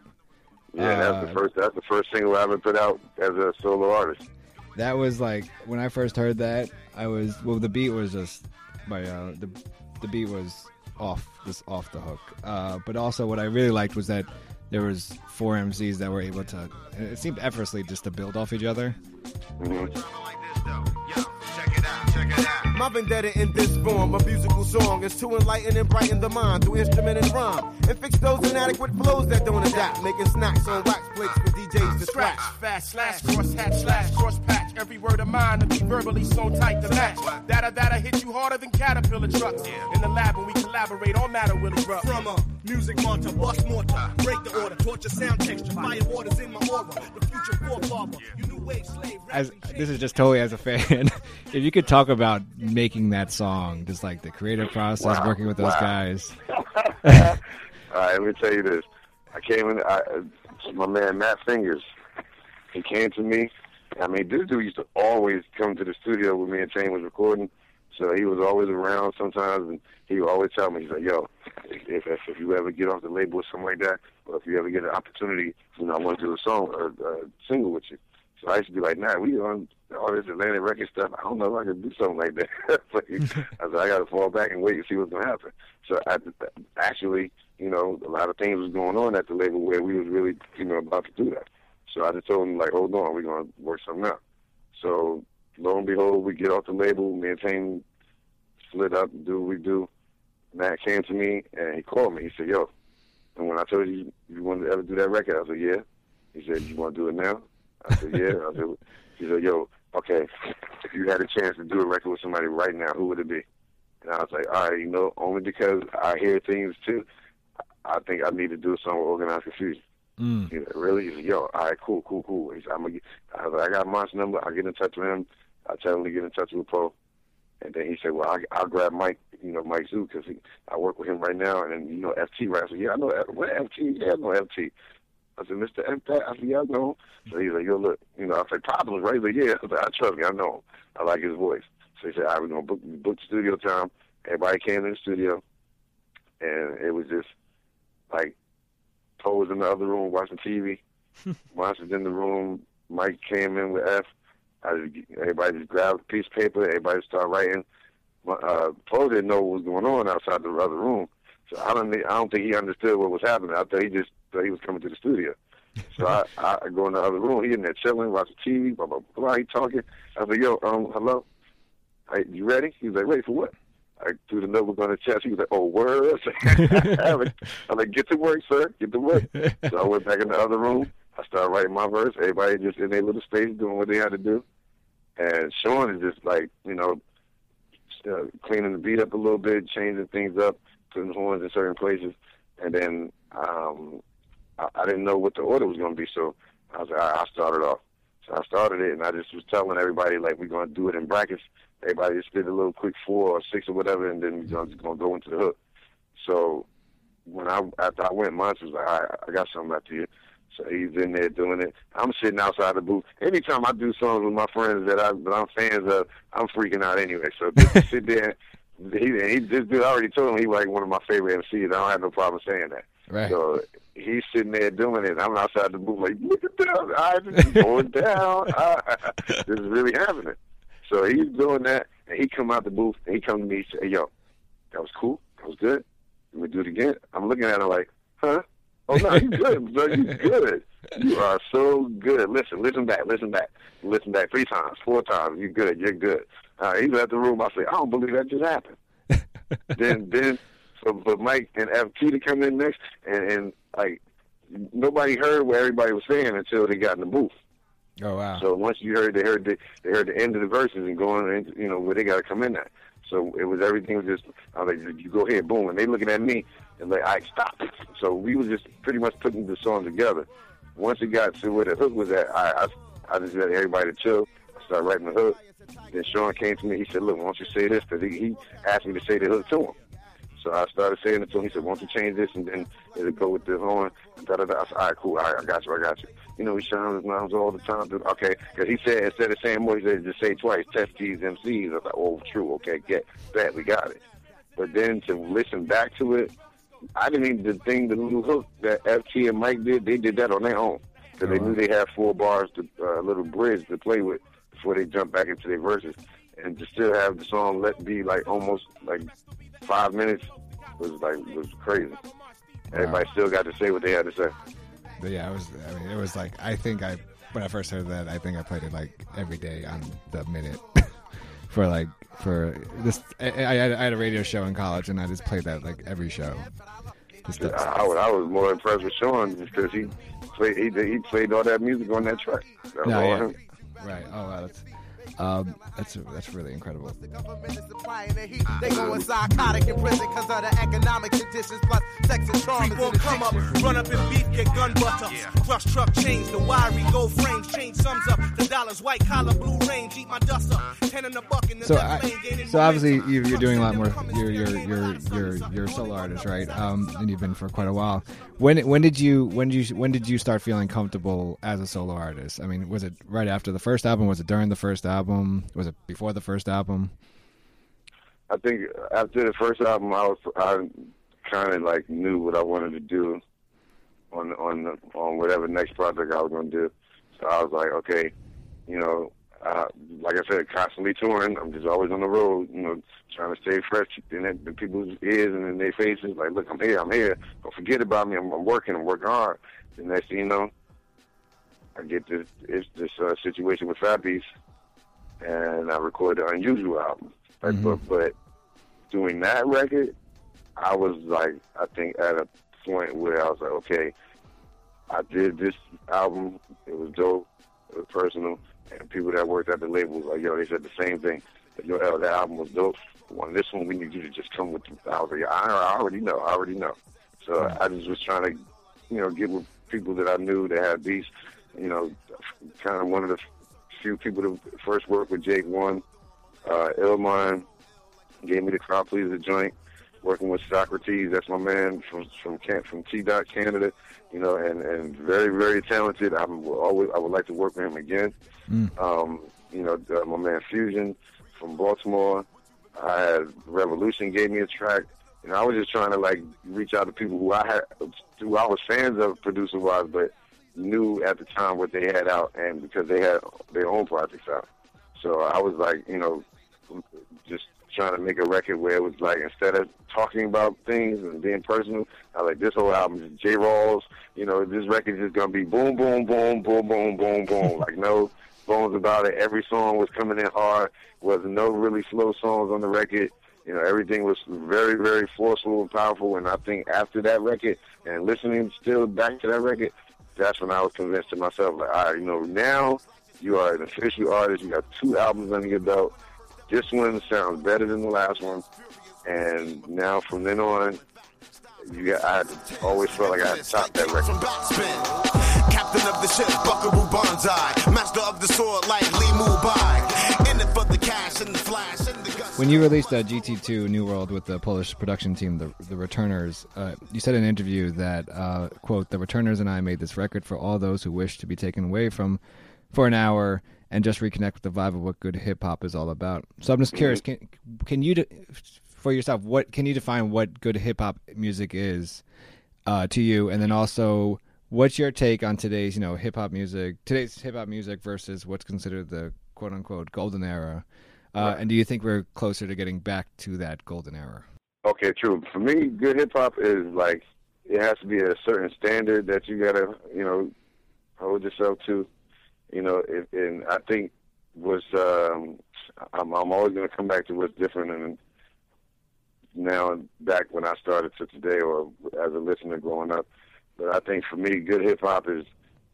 Yeah, that's Uh, the first. That's the first single I ever put out as a solo artist. That was like when I first heard that. I was well. The beat was just my uh, the the beat was off just off the hook. Uh, but also, what I really liked was that there was four MCs that were able to. It seemed effortlessly just to build off each other. My vendetta in this form, a musical song, is to enlighten and brighten the mind through instrument and rhyme, and fix those inadequate flows that don't adapt, making snacks on wax plates for DJs to scratch. Fast slash, cross hatch slash, cross patch. Every word of mine to be verbally so tight to match. That'll that'll hit you harder than caterpillar trucks. In the lab when we collaborate, all matter will erupt. From a music monster, bust mortar, break the order, torture sound texture, fire waters in my aura. The future forefather, you new wave slave. As this is just totally as a fan, *laughs* if you could talk about making that song, just like the creative process, Wow. working with those Wow. guys. *laughs* All right, let me tell you this. I came in. I, my man Matt Fingers. He came to me. I mean, this dude used to always come to the studio when me and Shane was recording. So he was always around sometimes, and he would always tell me, he's like, "Yo, if if, if you ever get off the label or something like that, or if you ever get an opportunity, you know, I want to do a song or a single with you." So I used to be like, "Nah, we on all this Atlantic record stuff. I don't know if I can do something like that." *laughs* Like, *laughs* I said, "I got to fall back and wait and see what's gonna happen." So I, actually, you know, a lot of things was going on at the label where we was really, you know, about to do that. So I just told him like, "Hold on, we're gonna work something out." So lo and behold, we get off the label. Tame split up, do what we do. Matt came to me and he called me. He said, "Yo," and when I told you you wanted to ever do that record, I said, "Yeah." He said, "You want to do it now?" I said, "Yeah." I said, "He said, yo, okay, if you had a chance to do a record with somebody right now, who would it be?" And I was like, "All right, you know, only because I hear things too. I think I need to do with Organized Confusion." Mm. He said, really? He said, yo, all right, cool, cool, cool. He said, I'm gonna get, I, was like, I got Monch's number. I'll get in touch with him. I'll tell him to get in touch with Po. And then he said, well, I, I'll grab Mike, you know, Mike Zoot, because I work with him right now. And then, you know, FT, right? I said, yeah, I know what FT. Yeah, I know FT. I said, Mr. F, that? I said, yeah, I know him. So he's like, yo, look, you know, I said, problems, right? He's like, yeah. I said, I trust me, I know him. I like his voice. So he said, all right, we're going to book, book studio time. Everybody came in the studio. And it was just like, Po was in the other room watching TV. *laughs* Was in the room, Mike came in with F. I just, everybody just grabbed a piece of paper. Everybody started writing. Uh, Po didn't know what was going on outside the other room, so I don't. think- I don't think he understood what was happening. I thought he just thought he was coming to the studio. So *laughs* I, I go in the other room. He in there chilling, watching TV. Blah blah blah. He talking. I said, "Yo, um, hello. Hey, you ready?" He was like, "Ready for what?" I threw the notebook on the chest. He was like, "Oh, word." I'm like, I'm like, "Get to work, sir. Get to work." so I went back in the other room. I started writing my verse. Everybody just in their little space doing what they had to do. And Sean is just like, you know, uh, cleaning the beat up a little bit, changing things up, putting horns in certain places, and then um, I, I didn't know what the order was going to be, so I was right, I started off. So I started it, and I just was telling everybody like we're going to do it in brackets. Everybody just did a little quick four or six or whatever, and then we're just going to go into the hook. So when I after I went, Monster was like, all right, I got something after you. So he's in there doing it. I'm sitting outside the booth. Anytime I do songs with my friends that, I, that I'm fans of, I'm freaking out anyway. So just sit there, he, he this dude I already told him he like one of my favorite MCs. I don't have no problem saying that. Right. So he's sitting there doing it. I'm outside the booth like, look at that. I just going down. *laughs* I, *laughs* this is really happening. So he's doing that, and he come out the booth, and he come to me and say, hey, yo, that was cool. That was good. Let me do it again. I'm looking at him like, huh? Oh, no, you good, bro. You good. You are so good. Listen, listen back, listen back, listen back three times, four times. You're good. You're good. Uh, he left the room. I say, I don't believe that just happened. *laughs* then, then so but Mike and to come in next, and, and like nobody heard what everybody was saying until they got in the booth. Oh wow. So once you heard, they heard the, they heard the end of the verses and going, into, you know, where they got to come in at. So it was everything was just, I was like, you go ahead, boom, and they looking at me and like, I right, stop. So we was just pretty much putting the song together. Once it got to where the hook was at, I I, I just let everybody to chill. I started writing the hook. Then Sean came to me. He said, "Look, why don't you say this?" Because he, he asked me to say the hook to him. So I started saying it to him. He said, "Why don't you change this and then it'll go with the horn?" Da da da. I said, "All right, cool. All right, I got you. I got you." You know, he shines his mouths all the time. Dude. Okay, because he said instead of saying more, he said just say twice. Test these MCs. I was like, "Oh, true. Okay, get that. We got it." But then to listen back to it, I didn't even the thing, the little hook that FT and Mike did. They did that on their own because they knew they had four bars, to uh, little bridge to play with before they jump back into their verses, and to still have the song let be like almost like five minutes was like was crazy. Everybody still got to say what they had to say. But yeah, it was. I mean, it was like I think I when I first heard that, I think I played it like every day on the minute *laughs* for like for this. I, I, I, had a radio show in college, and I just played that like every show. I, I, I was more impressed with Sean because he played he, he played all that music on that track. That no, yeah. Right. Oh, wow, that's um, that's that's really incredible. The government is supplying the heat. They going psychotic in prison because of the economic conditions plus sex and trauma. won't come up, run up and beef, get gun butter. Yeah. Crush truck chains, the wiry gold frames, change sums up. The dollars, white collar, blue range, eat my dust up. Ten in the buck in the so, I, so obviously you, are doing a lot more. You're you're you're you're you're a solo artist, right? Um, and you've been for quite a while. When when did you when did you when did you start feeling comfortable as a solo artist? I mean, was it right after the first album? Was it during the first album? Was it before the first album? I think after the first album, I was I kind of like knew what I wanted to do on on on whatever next project I was going to do. So I was like, okay, you know, uh, like I said, constantly touring. I'm just always on the road, you know, trying to stay fresh in, in people's ears and in their faces. Like, look, I'm here, I'm here. Don't forget about me. I'm, I'm working, I'm working hard. The next thing you know, I get this it's this uh, situation with Fat Beats, and I recorded the Unusual album. Like, mm-hmm. but, but doing that record, I was like, I think at a point where I was like, okay, I did this album. It was dope. It was personal and people that worked at the label was like, yo, they said the same thing. That your that album was dope. On this one, we need you to just come with the album. I, I already know. I already know. So I just was trying to, you know, get with people that I knew that had beats. You know, kind of one of the few people that first worked with Jake One, uh, Illmind, gave me the crowd pleaser joint. Working with Socrates, that's my man from from from T Dot Canada, you know, and and very very talented. I'm always I would like to work with him again. Mm. Um, you know, uh, my man Fusion from Baltimore. I had Revolution gave me a track. You know, I was just trying to like reach out to people who I had, who I was fans of producer wise, but knew at the time what they had out, and because they had their own projects out. So I was like, you know, just trying to make a record where it was like instead of talking about things and being personal, I like this whole album is J Rawls. You know, this record is gonna be boom, boom, boom, boom, boom, boom, boom. *laughs* like no bones about it. Every song was coming in hard. Was no really slow songs on the record. You know, everything was very, very forceful and powerful. And I think after that record and listening still back to that record, that's when I was convinced to myself, like, all right, you know, now you are an official artist. You got two albums under your belt. this one sounds better than the last one, and now from then on, you got, I always felt like I had to top that record. Captain of the ship, Buckaroo Banzai. Master of the sword like Li Mu Bai. When you released uh, GT2 Nu World with the Polish production team, the, the Returners, uh, you said in an interview that, uh, quote, the Returners and I made this record for all those who wish to be taken away from for an hour and just reconnect with the vibe of what good hip hop is all about. So I'm just curious, can, can you, de- for yourself, what can you define what good hip hop music is uh, to you? And then also, what's your take on today's, you know, hip hop music, today's hip hop music versus what's considered the quote unquote golden era? Uh, And do you think we're closer to getting back to that golden era? Okay, true. For me, good hip hop is like it has to be a certain standard that you gotta, you know, hold yourself to. You know, if, and I think was um, I'm, I'm always gonna come back to what's different and now and back when I started to today, or as a listener growing up. But I think for me, good hip hop is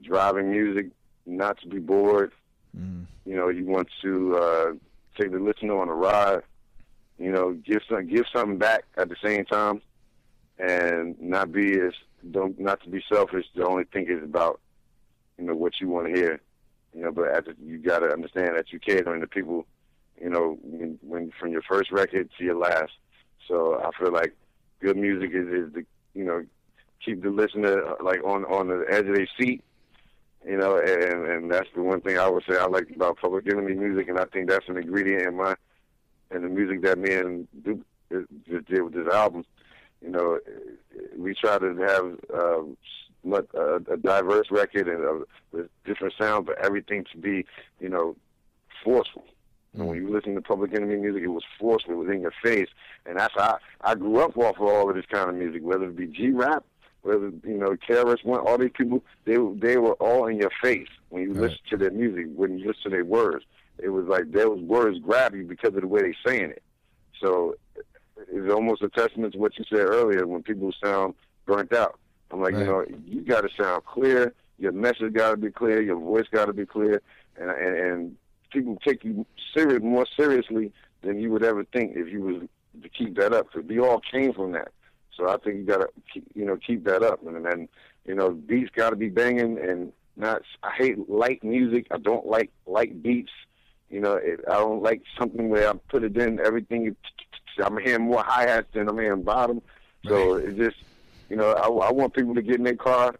driving music, not to be bored. You know, you want to uh, take the listener on a ride you know, give some give something back at the same time, and not be as don't not to be selfish. To only think is about you know what you want to hear, you know. But at you got to understand that you catering to people, you know, when, when from your first record to your last. So I feel like good music is is the you know keep the listener like on on the edge of their seat. You know, and and that's the one thing I would say I like about Public Enemy music, and I think that's an ingredient in my and the music that me and Duke uh, just did with this album, you know, we try to have um, uh, a diverse record and uh, with different sounds, but everything to be, you know, forceful. And when you listen to Public Enemy music, it was forceful, it was in your face, and that's how I, I grew up off of all of this kind of music, whether it be G rap, whether you know terrorists, one, all these people, they they were all in your face when you Right. listen to their music, when you listen to their words it was like those words grab you because of the way they saying it. So it's almost a testament to what you said earlier when people sound burnt out. I'm like, Right. you know, you got to sound clear. Your message got to be clear. Your voice got to be clear, and, and and people take you serious more seriously than you would ever think if you was to keep that up. Because we all came from that. So I think you got to you know keep that up, and then you know beats got to be banging and not. I hate light music. I don't like light beats. You know, it, I don't like something where I put it in everything. I'm hearing more hi hats than I'm hearing bottom. So it just, you know, I, I want people to get in their car,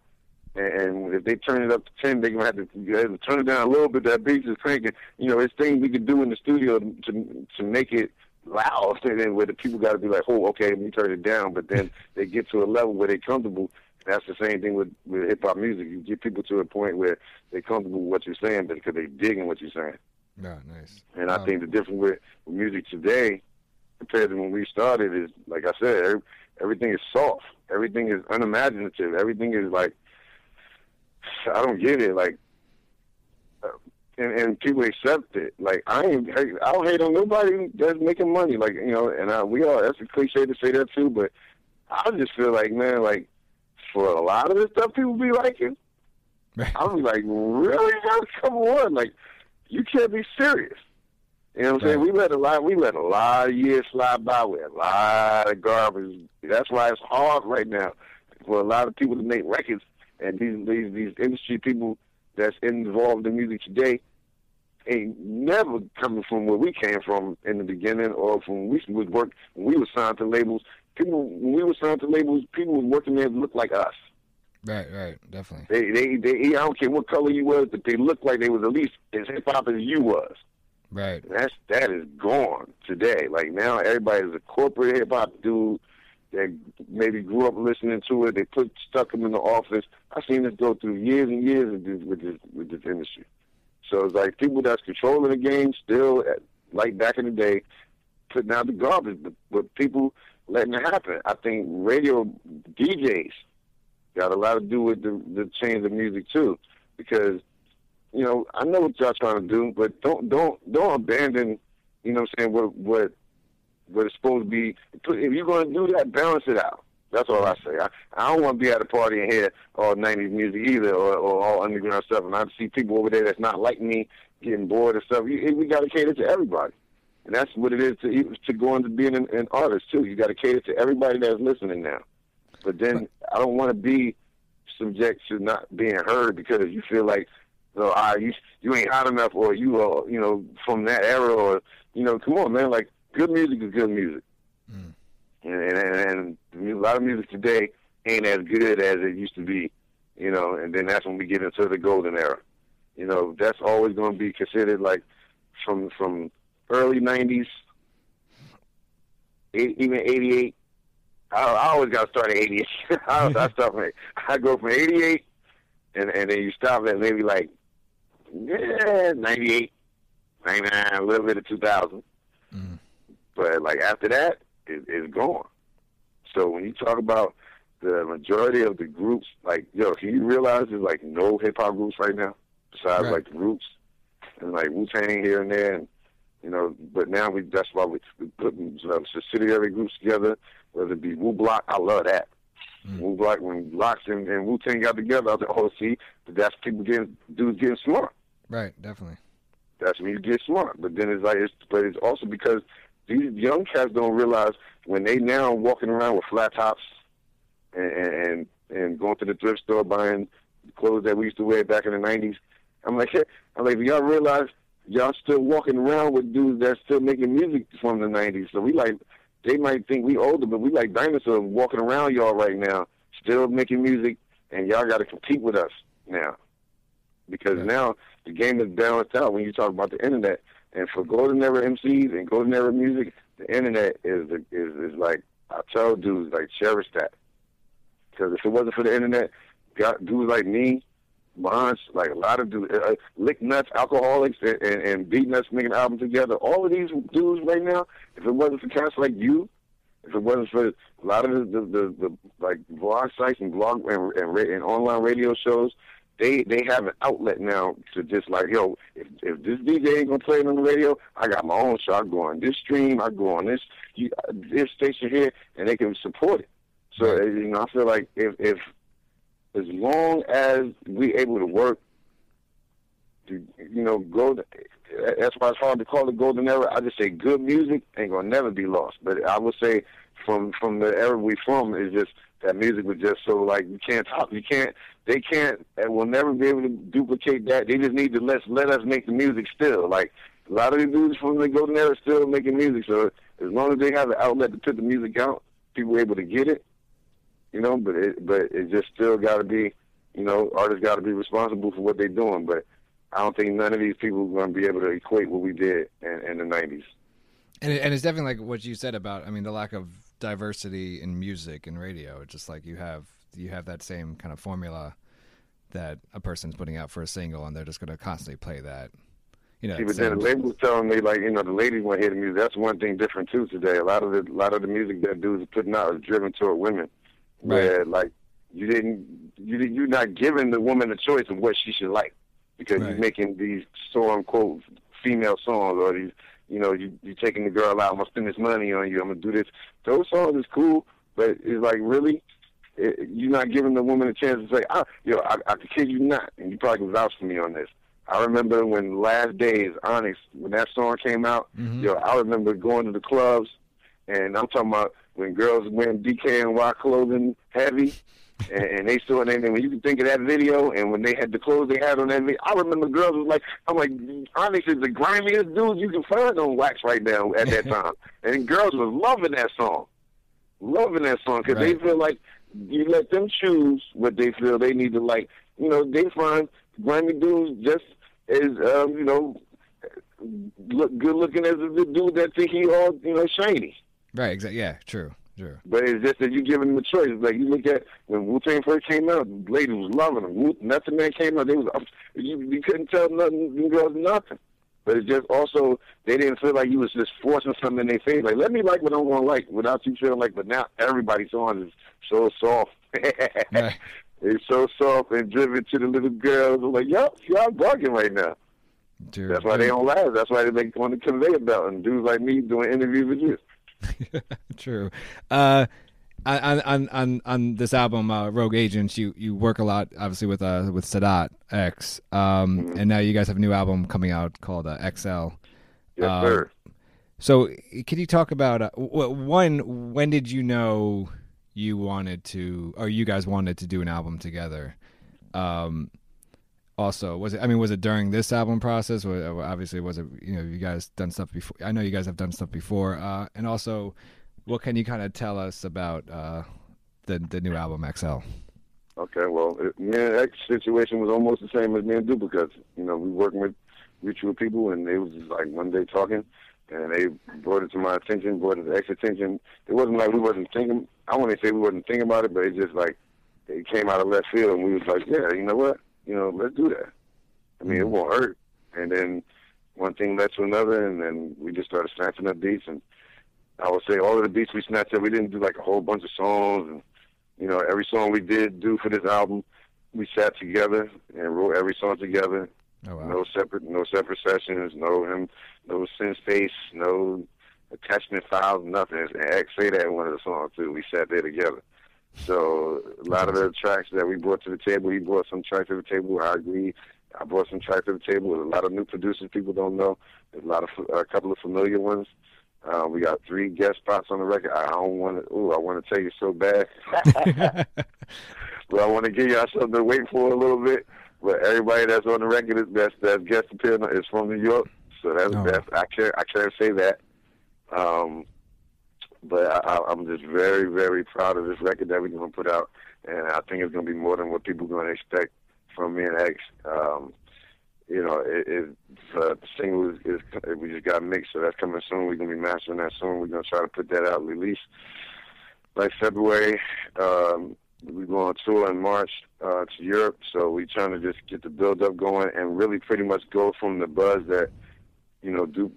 and, if they turn it up to ten, they're gonna have to, you have to turn it down a little bit. That beat is cranking. You know, it's things we could do in the studio to to make it loud, *laughs* and then where the people got to be like, oh, okay, let me turn it down. But then *laughs* they get to a level where they're comfortable. That's the same thing with with hip hop music. You get people to a point where they're comfortable with what you're saying, because they digging what you're saying. Yeah, nice. And I Um, think the difference with, with music today compared to when we started is, like I said, every, everything is soft. Everything is unimaginative. Everything is like, I don't get it. Like, and, and people accept it. Like, I ain't, I don't hate on nobody that's making money. Like, you know, and I, we all, that's a cliche to say that too, but I just feel like, man, like, for a lot of the stuff people be liking, Right. I'm like, really? guys? Come on. Like, you can't be serious. You know what I'm saying? Right. We let a lot we let a lot of years slide by with a lot of garbage. That's why it's hard right now for a lot of people to make records and these these these industry people that's involved in music today ain't never coming from where we came from in the beginning or from when we was work when we were signed to labels. People when we were signed to labels, people were working there that looked like us. Right, right, definitely. They, they, they, I don't care what color you was, but they looked like they was at least as hip hop as you was. Right. That's that is gone today. Like now, everybody's a corporate hip hop dude that maybe grew up listening to it. They put stuck them in the office. I've seen this go through years and years with this, with this industry. So it's like people that's controlling the game still, at, like back in the day, putting out the garbage, but, but people letting it happen. I think radio DJs got a lot to do with the, the change of music too, because you know I know what y'all trying to do, but don't don't don't abandon, you know, what I'm saying what what what it's supposed to be. If you're going to do that, balance it out. That's all I say. I, I don't want to be at a party and hear all '90s music either, or, or all underground stuff. And I see people over there that's not like me getting bored and stuff. You, we got to cater to everybody. And that's what it is to to go into being an, an artist too. You got to cater to everybody that's listening now. But then I don't want to be subject to not being heard because you feel like, so ah, you you ain't hot enough, or you are you know from that era, or you know, come on, man, like good music is good music, and, and and a lot of music today ain't as good as it used to be, you know, and then that's when we get into the golden era. You know, that's always going to be considered like from from early '90s, eight, even '88. I, I always got to start at '88. *laughs* I, I *laughs* start from I go from '88, and and then you stop at maybe like yeah '98, '99, a little bit of 2000. Mm. But like after that, it, it's gone. So when you talk about the majority of the groups, like yo, can you realize there's like no hip hop groups right now besides Right. like the Roots and like Wu Tang here and there, and you know. But now we that's why we, we put you know, subsidiary groups together, whether it be Wu Block. I love that. Mm. Wu Block when LOX and, and Wu Tang got together, I was like, oh, see, that's people getting dudes getting smart Right, definitely. that's when you get smart. But then it's like, it's, but it's also because these young cats don't realize when they now walking around with flat tops and and and going to the thrift store buying clothes that we used to wear back in the nineties. I'm like, hey, I'm like, y'all realize y'all still walking around with dudes that's still making music from the nineties? So we like, they might think we older, but we like dinosaurs walking around y'all right now, still making music, and y'all got to compete with us now because now the game is balanced out when you talk about the internet. And for golden era MCs and golden era music, the internet is the, is is like I tell dudes like cherish that because if it wasn't for the internet, got dudes like me, Bonds, like a lot of dudes, uh, lick nuts, Alkaholiks, and, and, and Beatnuts making an album together. All of these dudes right now, if it wasn't for cats like you, if it wasn't for a lot of the the, the, the like blog sites and blog and, and, and online radio shows, they they have an outlet now to just like yo, if if this DJ ain't gonna play it on the radio, I got my own show. I go on this stream, I go on this you, this station here, and they can support it. So you know, I feel like if if as long as we able to work, to you know, go. To, that's why it's hard to call it golden era. I just say good music ain't gonna never be lost. But I would say from from the era we from is just that music was just so like you can't talk, you can't, they can't, and will never be able to duplicate that. They just need to let let us make the music still. Like a lot of the dudes from the golden era still making music. So as long as they have an outlet to put the music out, people are able to get it. You know, but it but it just still got to be, you know, artists got to be responsible for what they're doing. But I don't think none of these people are going to be able to equate what we did in, in the '90s. And and it's definitely like what you said about I mean the lack of diversity in music and radio. It's just like you have you have that same kind of formula that a person's putting out for a single, and they're just going to constantly play that. You know, See, but then the label was telling me like, you know, the ladies want to hear the music. That's one thing different too today. A lot of the a lot of the music that dudes are putting out is driven toward women, right. where like you didn't you you're not giving the woman a choice of what she should like because Right. you're making these so unquote female songs or these you know you you taking the girl out. I'm gonna spend this money on you. I'm gonna do this. Those songs is cool, but it's like really. It, you're not giving the woman a chance to say, ah, yo, I, I kid you not, and you probably can vouch for me on this. I remember when Last Days, Onyx, when that song came out, yo, I remember going to the clubs, and I'm talking about when girls wearing DKNY clothing heavy, and, and they saw it, and then when you can think of that video, and when they had the clothes they had on that video, I remember girls was like, I'm like, Onyx is the grimiest dude you can find on wax right now at that *laughs* time, and girls was loving that song, loving that song because Right. they feel like you let them choose what they feel they need to like. You know, they find grimy dudes just as um, you know look good looking as the dude that think he all you know shiny. right? Exactly. Yeah, true, true. But it's just that you giving them a choice. Like you look at when Wu Tang first came out, ladies was loving them. Wu, Nothing Man came out, they was up. You, you couldn't tell nothing them girls nothing. But it's just also they didn't feel like you was just forcing something in their face. Like let me like what I'm gonna like without you feeling like. But now everybody's song is so soft. *laughs* Right. It's so soft and driven to the little girls. I'm like, yup, y'all barking right now. True. That's why they don't last. That's why they make on the conveyor belt and dudes like me doing interviews with you. *laughs* True. Uh, on on on on this album, uh, Rogue Agents, you you work a lot, obviously with uh with Sadat X, um, Mm-hmm. and now you guys have a new album coming out called uh, XL. Yes, Uh, sir. So, can you talk about uh, one? When did you know you wanted to, or you guys wanted to do an album together? Um, also, was it? I mean, was it during this album process? Or obviously, was it? You know, you guys done stuff before. I know you guys have done stuff before. Uh, and also, what can you kind of tell us about uh, the the new album XL? Okay, well, it, me and X situation was almost the same as me and Duplicates. You know, we working with mutual people, and they was like one day talking, and they brought it to my attention, brought it to X attention. It wasn't like we wasn't thinking. I want to say we wasn't thinking about it, but it just like it came out of left field, and we was like, yeah, you know what, you know, let's do that. I mean, it mm-hmm. won't hurt. And then one thing led to another, and then we just started snatching up beats. And I would say all of the beats we snatched up, we didn't do like a whole bunch of songs. And you know, every song we did do for this album, we sat together and wrote every song together. Oh wow! No separate, no separate sessions, no him, no synth space, no attachment files, nothing. And X say that in one of the songs too. We sat there together. So a lot of the tracks that we brought to the table, he brought some tracks to the table. I agree. I brought some tracks to the table. There's a lot of new producers people don't know. There's a lot of a couple of familiar ones. Uh, we got three guest spots on the record. I don't want to. Ooh, I want to tell you so bad. *laughs* but I want to give y'all something to wait for a little bit. But everybody that's on the record is that's that's guest appearing is from New York, so that's Oh. that's I can't I can't say that. Um, but I, I'm just very very proud of this record that we're gonna put out, and I think it's gonna be more than what people are gonna expect from me and X. Um, you know, it, it the single is, is we just got mixed, so that's coming soon. We're gonna be mastering that soon. We're gonna try to put that out release like February. Um, we go on tour in March uh, to Europe, so we're trying to just get the build up going and really pretty much go from the buzz that you know do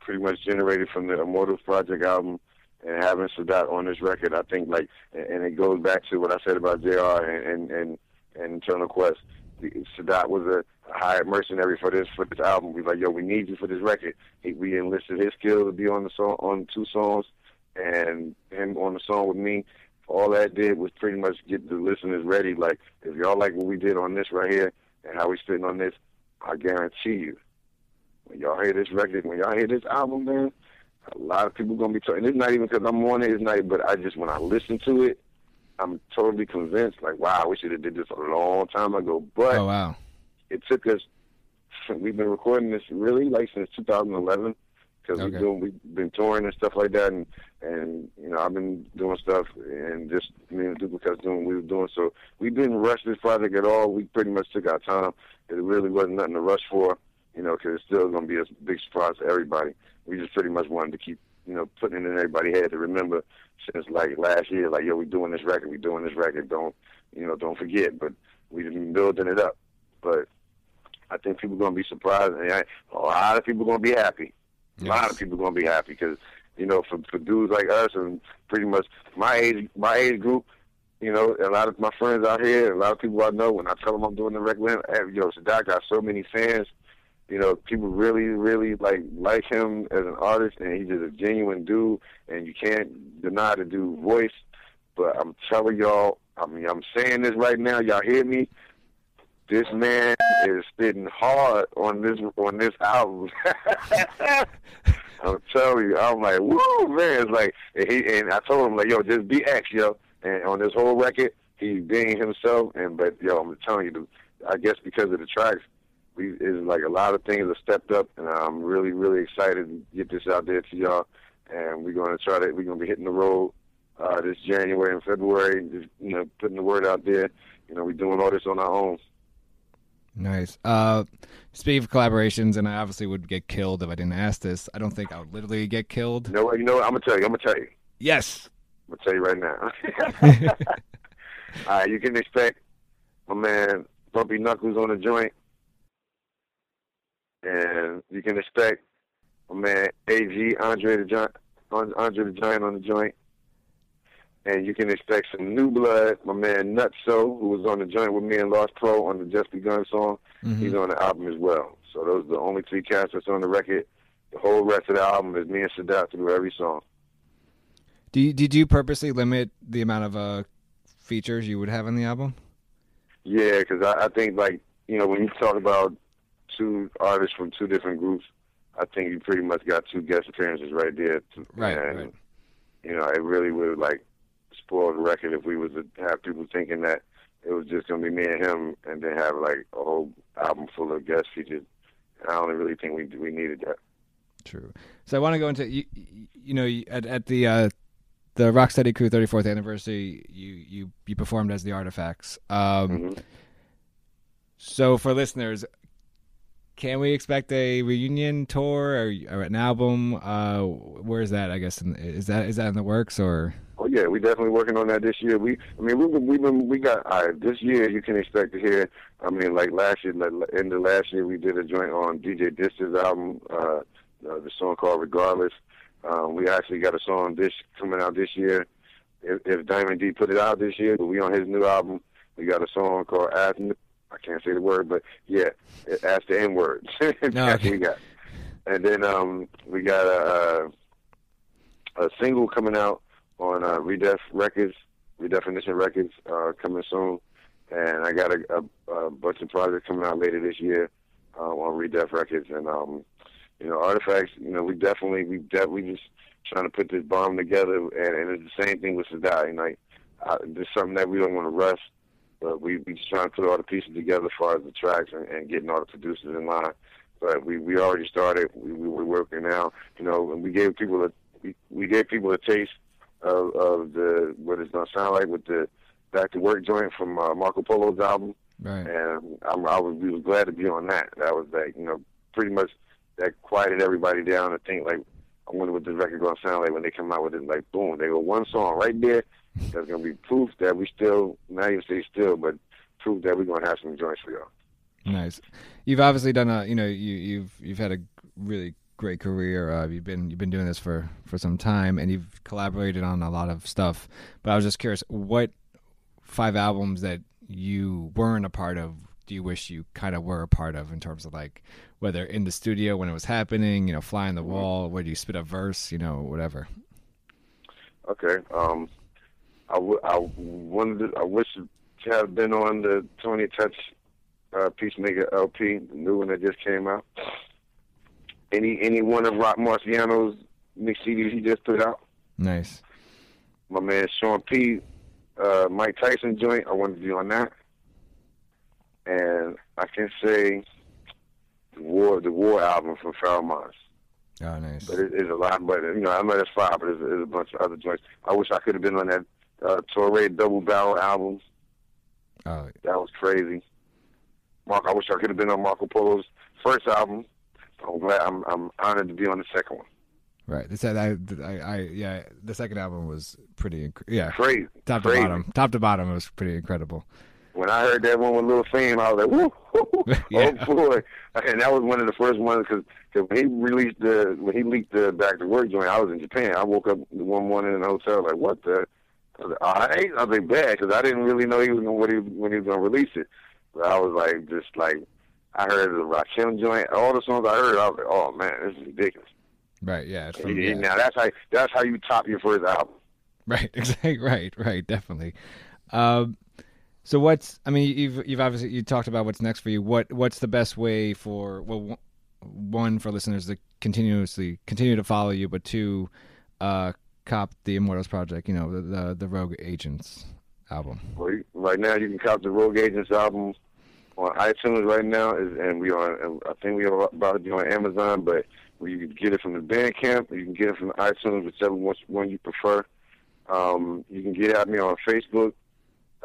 pretty much generated from the Immortals Project album and having Sadat on this record. I think like and it goes back to what I said about Jr. and and and, and Internal Quest. Sadat was a hired mercenary for this for this album. We like, yo, we need you for this record. He, we enlisted his skill to be on the song on two songs, and him on the song with me. All that did was pretty much get the listeners ready. Like, if y'all like what we did on this right here and how we spitting on this, I guarantee you, when y'all hear this record, when y'all hear this album, man, a lot of people gonna be talking. It's not even because I'm on it. It's not. But I just when I listen to it, I'm totally convinced. Like, wow, I wish it had did this a long time ago. But Oh wow! it took us. *laughs* We've been recording this really like since 2011 because Okay. we doing we've been touring and stuff like that, and and you know I've been doing stuff and just me and Duplicates doing what we were doing. So we didn't rush this project at all. We pretty much took our time. It really wasn't nothing to rush for, you know, because it's still going to be a big surprise to everybody. We just pretty much wanted to keep you know putting it in everybody's head to remember since like last year, like yo, we doing this record, we doing this record. Don't you know? Don't forget. But we've been building it up. But I think people gonna be surprised, and I, a lot of people gonna be happy. A lot of people gonna be happy because you know, for for dudes like us and pretty much my age, my age group, you know, a lot of my friends out here, a lot of people I know. When I tell them I'm doing the record, hey, yo, Sadat got so many fans. You know, people really, really like like him as an artist, and he's just a genuine dude. And you can't deny the dude voice. But I'm telling y'all, I mean, I'm saying this right now. Y'all hear me? This man is spitting hard on this on this album. *laughs* I'm telling you, I'm like, woo, man. It's like, and, he, and I told him like, yo, just be X, yo. And on this whole record, he's being himself. And but yo, I'm telling you, I guess because of the tracks, we is like a lot of things have stepped up, and I'm really, really excited to get this out there to y'all. And we're gonna try to, we're gonna be hitting the road uh, this January and February, and just you know, putting the word out there. You know, we're doing all this on our own. Nice. Uh, speaking of collaborations, and I obviously would get killed if I didn't ask this. I don't think I would literally get killed. You know? You know what? I'm gonna tell you. I'm gonna tell you. Yes. I'm gonna tell you right now. *laughs* *laughs* All right, you can expect my man Bumpy Knuckles on the joint, and you can expect my man AG Andre the Giant, Andre the Giant on the joint, and you can expect some new blood. My man Nutso, who was on the joint with me and Large Pro on the Just Begun song, he's on the album as well. So those are the only three cats that's on the record. The whole rest of the album is me and Sadat through every song. Do you, did you purposely limit the amount of uh, features you would have on the album? Yeah, because I, I think like you know when you talk about two artists from two different groups, I think you pretty much got two guest appearances right there. Right, and, right. You know, it really would like spoil the record if we was to have people thinking that it was just gonna be me and him, and then have like a whole album full of guest features. I don't really think we we needed that. True. So I want to go into you. You know, at at the uh, the Rocksteady Crew 34th anniversary, you you you performed as the Artifacts. Um, Mhm. So for listeners, can we expect a reunion tour or, or an album? Uh, where is that? I guess in, is that is that in the works or? Oh yeah, we definitely working on that this year. We, I mean, we've been, we've been, we got all right, this year. You can expect to hear. I mean, like last year, like end of last year, we did a joint on DJ Dista's album, uh, uh, the song called "Regardless." Um, we actually got a song this coming out this year. If, if Diamond D put it out this year, but we on his new album, we got a song called "Ask." I can't say the word, but yeah, ask the N word. *laughs* That's okay. we got. And then um, we got a, a, single coming out on uh, Redef Records, Redefinition Records, uh, coming soon. And I got a, a, a bunch of projects coming out later this year uh, on Redef Records. And um, you know, Artifacts. You know, we definitely we de- we just trying to put this bomb together. And, and it's the same thing with Sadai. Like, uh, there's something that we don't want to rush. But we we just trying to put all the pieces together as far as the tracks and, and getting all the producers in line. But we we already started. We we we're working now. You know, and we gave people a we, we gave people a taste of of the what it's gonna sound like with the back to work joint from uh, Marco Polo's album. Right. And I'm, I was we was glad to be on that. That was like you know pretty much that quieted everybody down and think like I wonder what this record gonna sound like when they come out with it. Like boom, they go one song right there. That's gonna be proof that we still not even say still, but proof that we're gonna have some joints for y'all. Nice. You've obviously done a, you know, you, you've you've had a really great career. Uh, you've been you've been doing this for for some time, and you've collaborated on a lot of stuff. But I was just curious, what five albums that you weren't a part of do you wish you kind of were a part of in terms of like whether in the studio when it was happening, you know, flying the wall, where do you spit a verse, you know, whatever. Okay. Um, I, w- I wanted. To, I wish to have been on the Tony Touch uh, Piece Maker LP, the new one that just came out. Any any one of Roc Marciano's mix CDs he just put out. Nice. My man Sean P, uh, Mic Tyson joint. I wanted to be on that. And I can say the War the War album from Pharoahe Monch. Oh, nice. But it, it's a lot. But you know, I know that's five, but there's a bunch of other joints. I wish I could have been on that uh, Torae Double Barrel album. Oh, That was crazy. Mark, I wish I could have been on Marco Polo's first album. I'm glad. I'm I'm honored to be on the second one. right. This, I, I, I, yeah, the second album was pretty, inc- yeah, Crazy, top to bottom, top to bottom, it was pretty incredible. When I heard that one with Lil Fame, I was like, woo, woo, *laughs* Yeah. oh boy! And that was one of the first ones because when he released the when he leaked the Back to Work joint, I was in Japan. I woke up one morning in the hotel like, what the? I was like, all right. I was like, bad because I didn't really know he was gonna, what he when he was gonna release it. But I was like, just like I heard the Rakim joint, all the songs I heard, I was like, oh man, this is ridiculous. Right. Yeah. It's from, yeah. Now that's how that's how you top your first album. Right, *laughs* exactly. Right, right, definitely. Um, so what's? I mean, you've you've obviously you talked about what's next for you. What what's the best way for well, one- one for listeners to continuously continue to follow you, but two, uh, cop the Immortals project. You know, the the, the Rogue Agents album. Right now, you can cop the Rogue Agents album on iTunes right now, and we are. I think we are about to be on Amazon, but you can get it from the Bandcamp, you can get it from iTunes, whichever one, you prefer. Um, you can get at me on Facebook,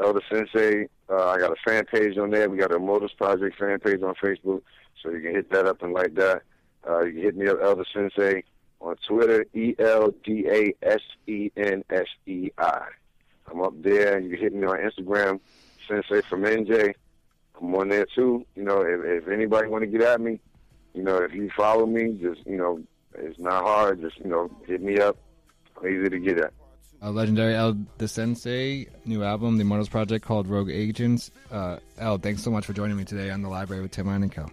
El Da Sensei. Uh, I got a fan page on there. We got a Motors Project fan page on Facebook, so you can hit that up and like that. Uh, you can hit me up, El Da Sensei, on Twitter, E L D A S E N S E I. I'm up there. You can hit me on Instagram, Sensei from NJ. I'm on there too. You know, if, if anybody want to get at me, you know, if you follow me, just you know, it's not hard. Just you know, hit me up. I'm easy to get at. Uh, legendary El Da Sensei new album, the Immortals project called Rogue Agents. Uh, El, thanks so much for joining me today on the Library with Tim Einenkel.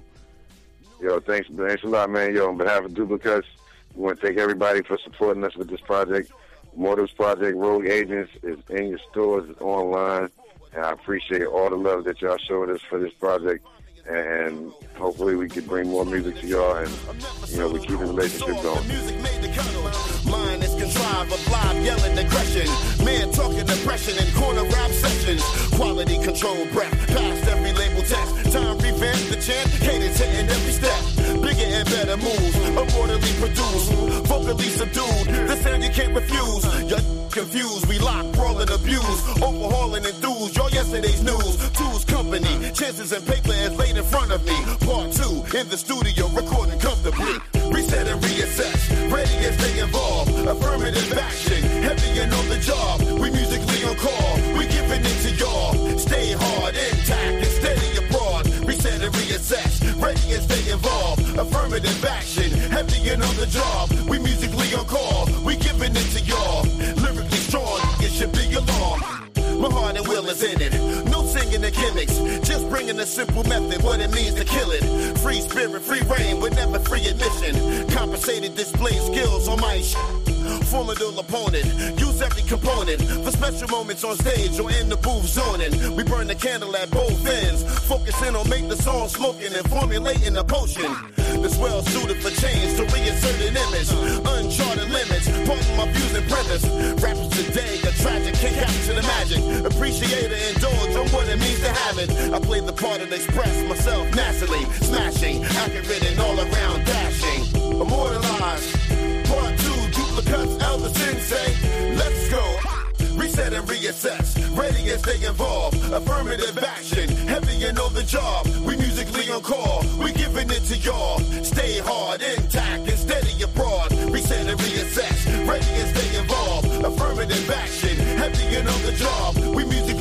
Yo, thanks, thanks a lot, man. Yo, on behalf of Duplicates, we want to thank everybody for supporting us with this project. Motives Project Rogue Agents is in your stores, it's online, and I appreciate all the love that y'all showed us for this project. and hopefully we can bring more music to y'all, and you know we keep the relationship going. Aggression. Man talking depression in corner rap sessions. Quality control breath past every label test. Time revamp the chant, cadence hitting every step. Bigger and better moves, orderly produced, vocally subdued. The sound you can't refuse. You're *laughs* confused, we lock, brawl and abuse, overhauling enthused. Your yesterday's news, tools company, chances and paper is laid in front of me. Part two in the studio, recording comfortably. Reset and reassess, ready and stay involved. Affirmative action, Affirmative action, heavy and on the job. We musically on call, we giving it to y'all. Lyrically strong, it should be alarm. My heart and will is in it. No singing the gimmicks. Just bringing a simple method, what it means to kill it. Free spirit, free reign, with never free admission. Compensated display skills on my sh- Formidable opponent. Use every component for special moments on stage or in the booth zoning. We burn the candle at both ends. Focusing on make the song smoking and formulating a potion. That's well suited for change to reinsert an image. Uncharted limits. Pardon my views and premise. Rappers today are tragic, can't capture the magic. Appreciate and indulge on what it means to have it. I play the part and express myself naturally. Smashing, accurate and all around dashing. Immortalized. Part two, duplicates, El Da Sensei. Let's go. Reset and reassess. Ready and stay. Affirmative action. Heavy being on the job. We musically on call. We giving it to y'all. Stay hard, intact, and steady abroad. Reset and reassess. Ready and stay involved. Affirmative action. Heavy and on the job. We musically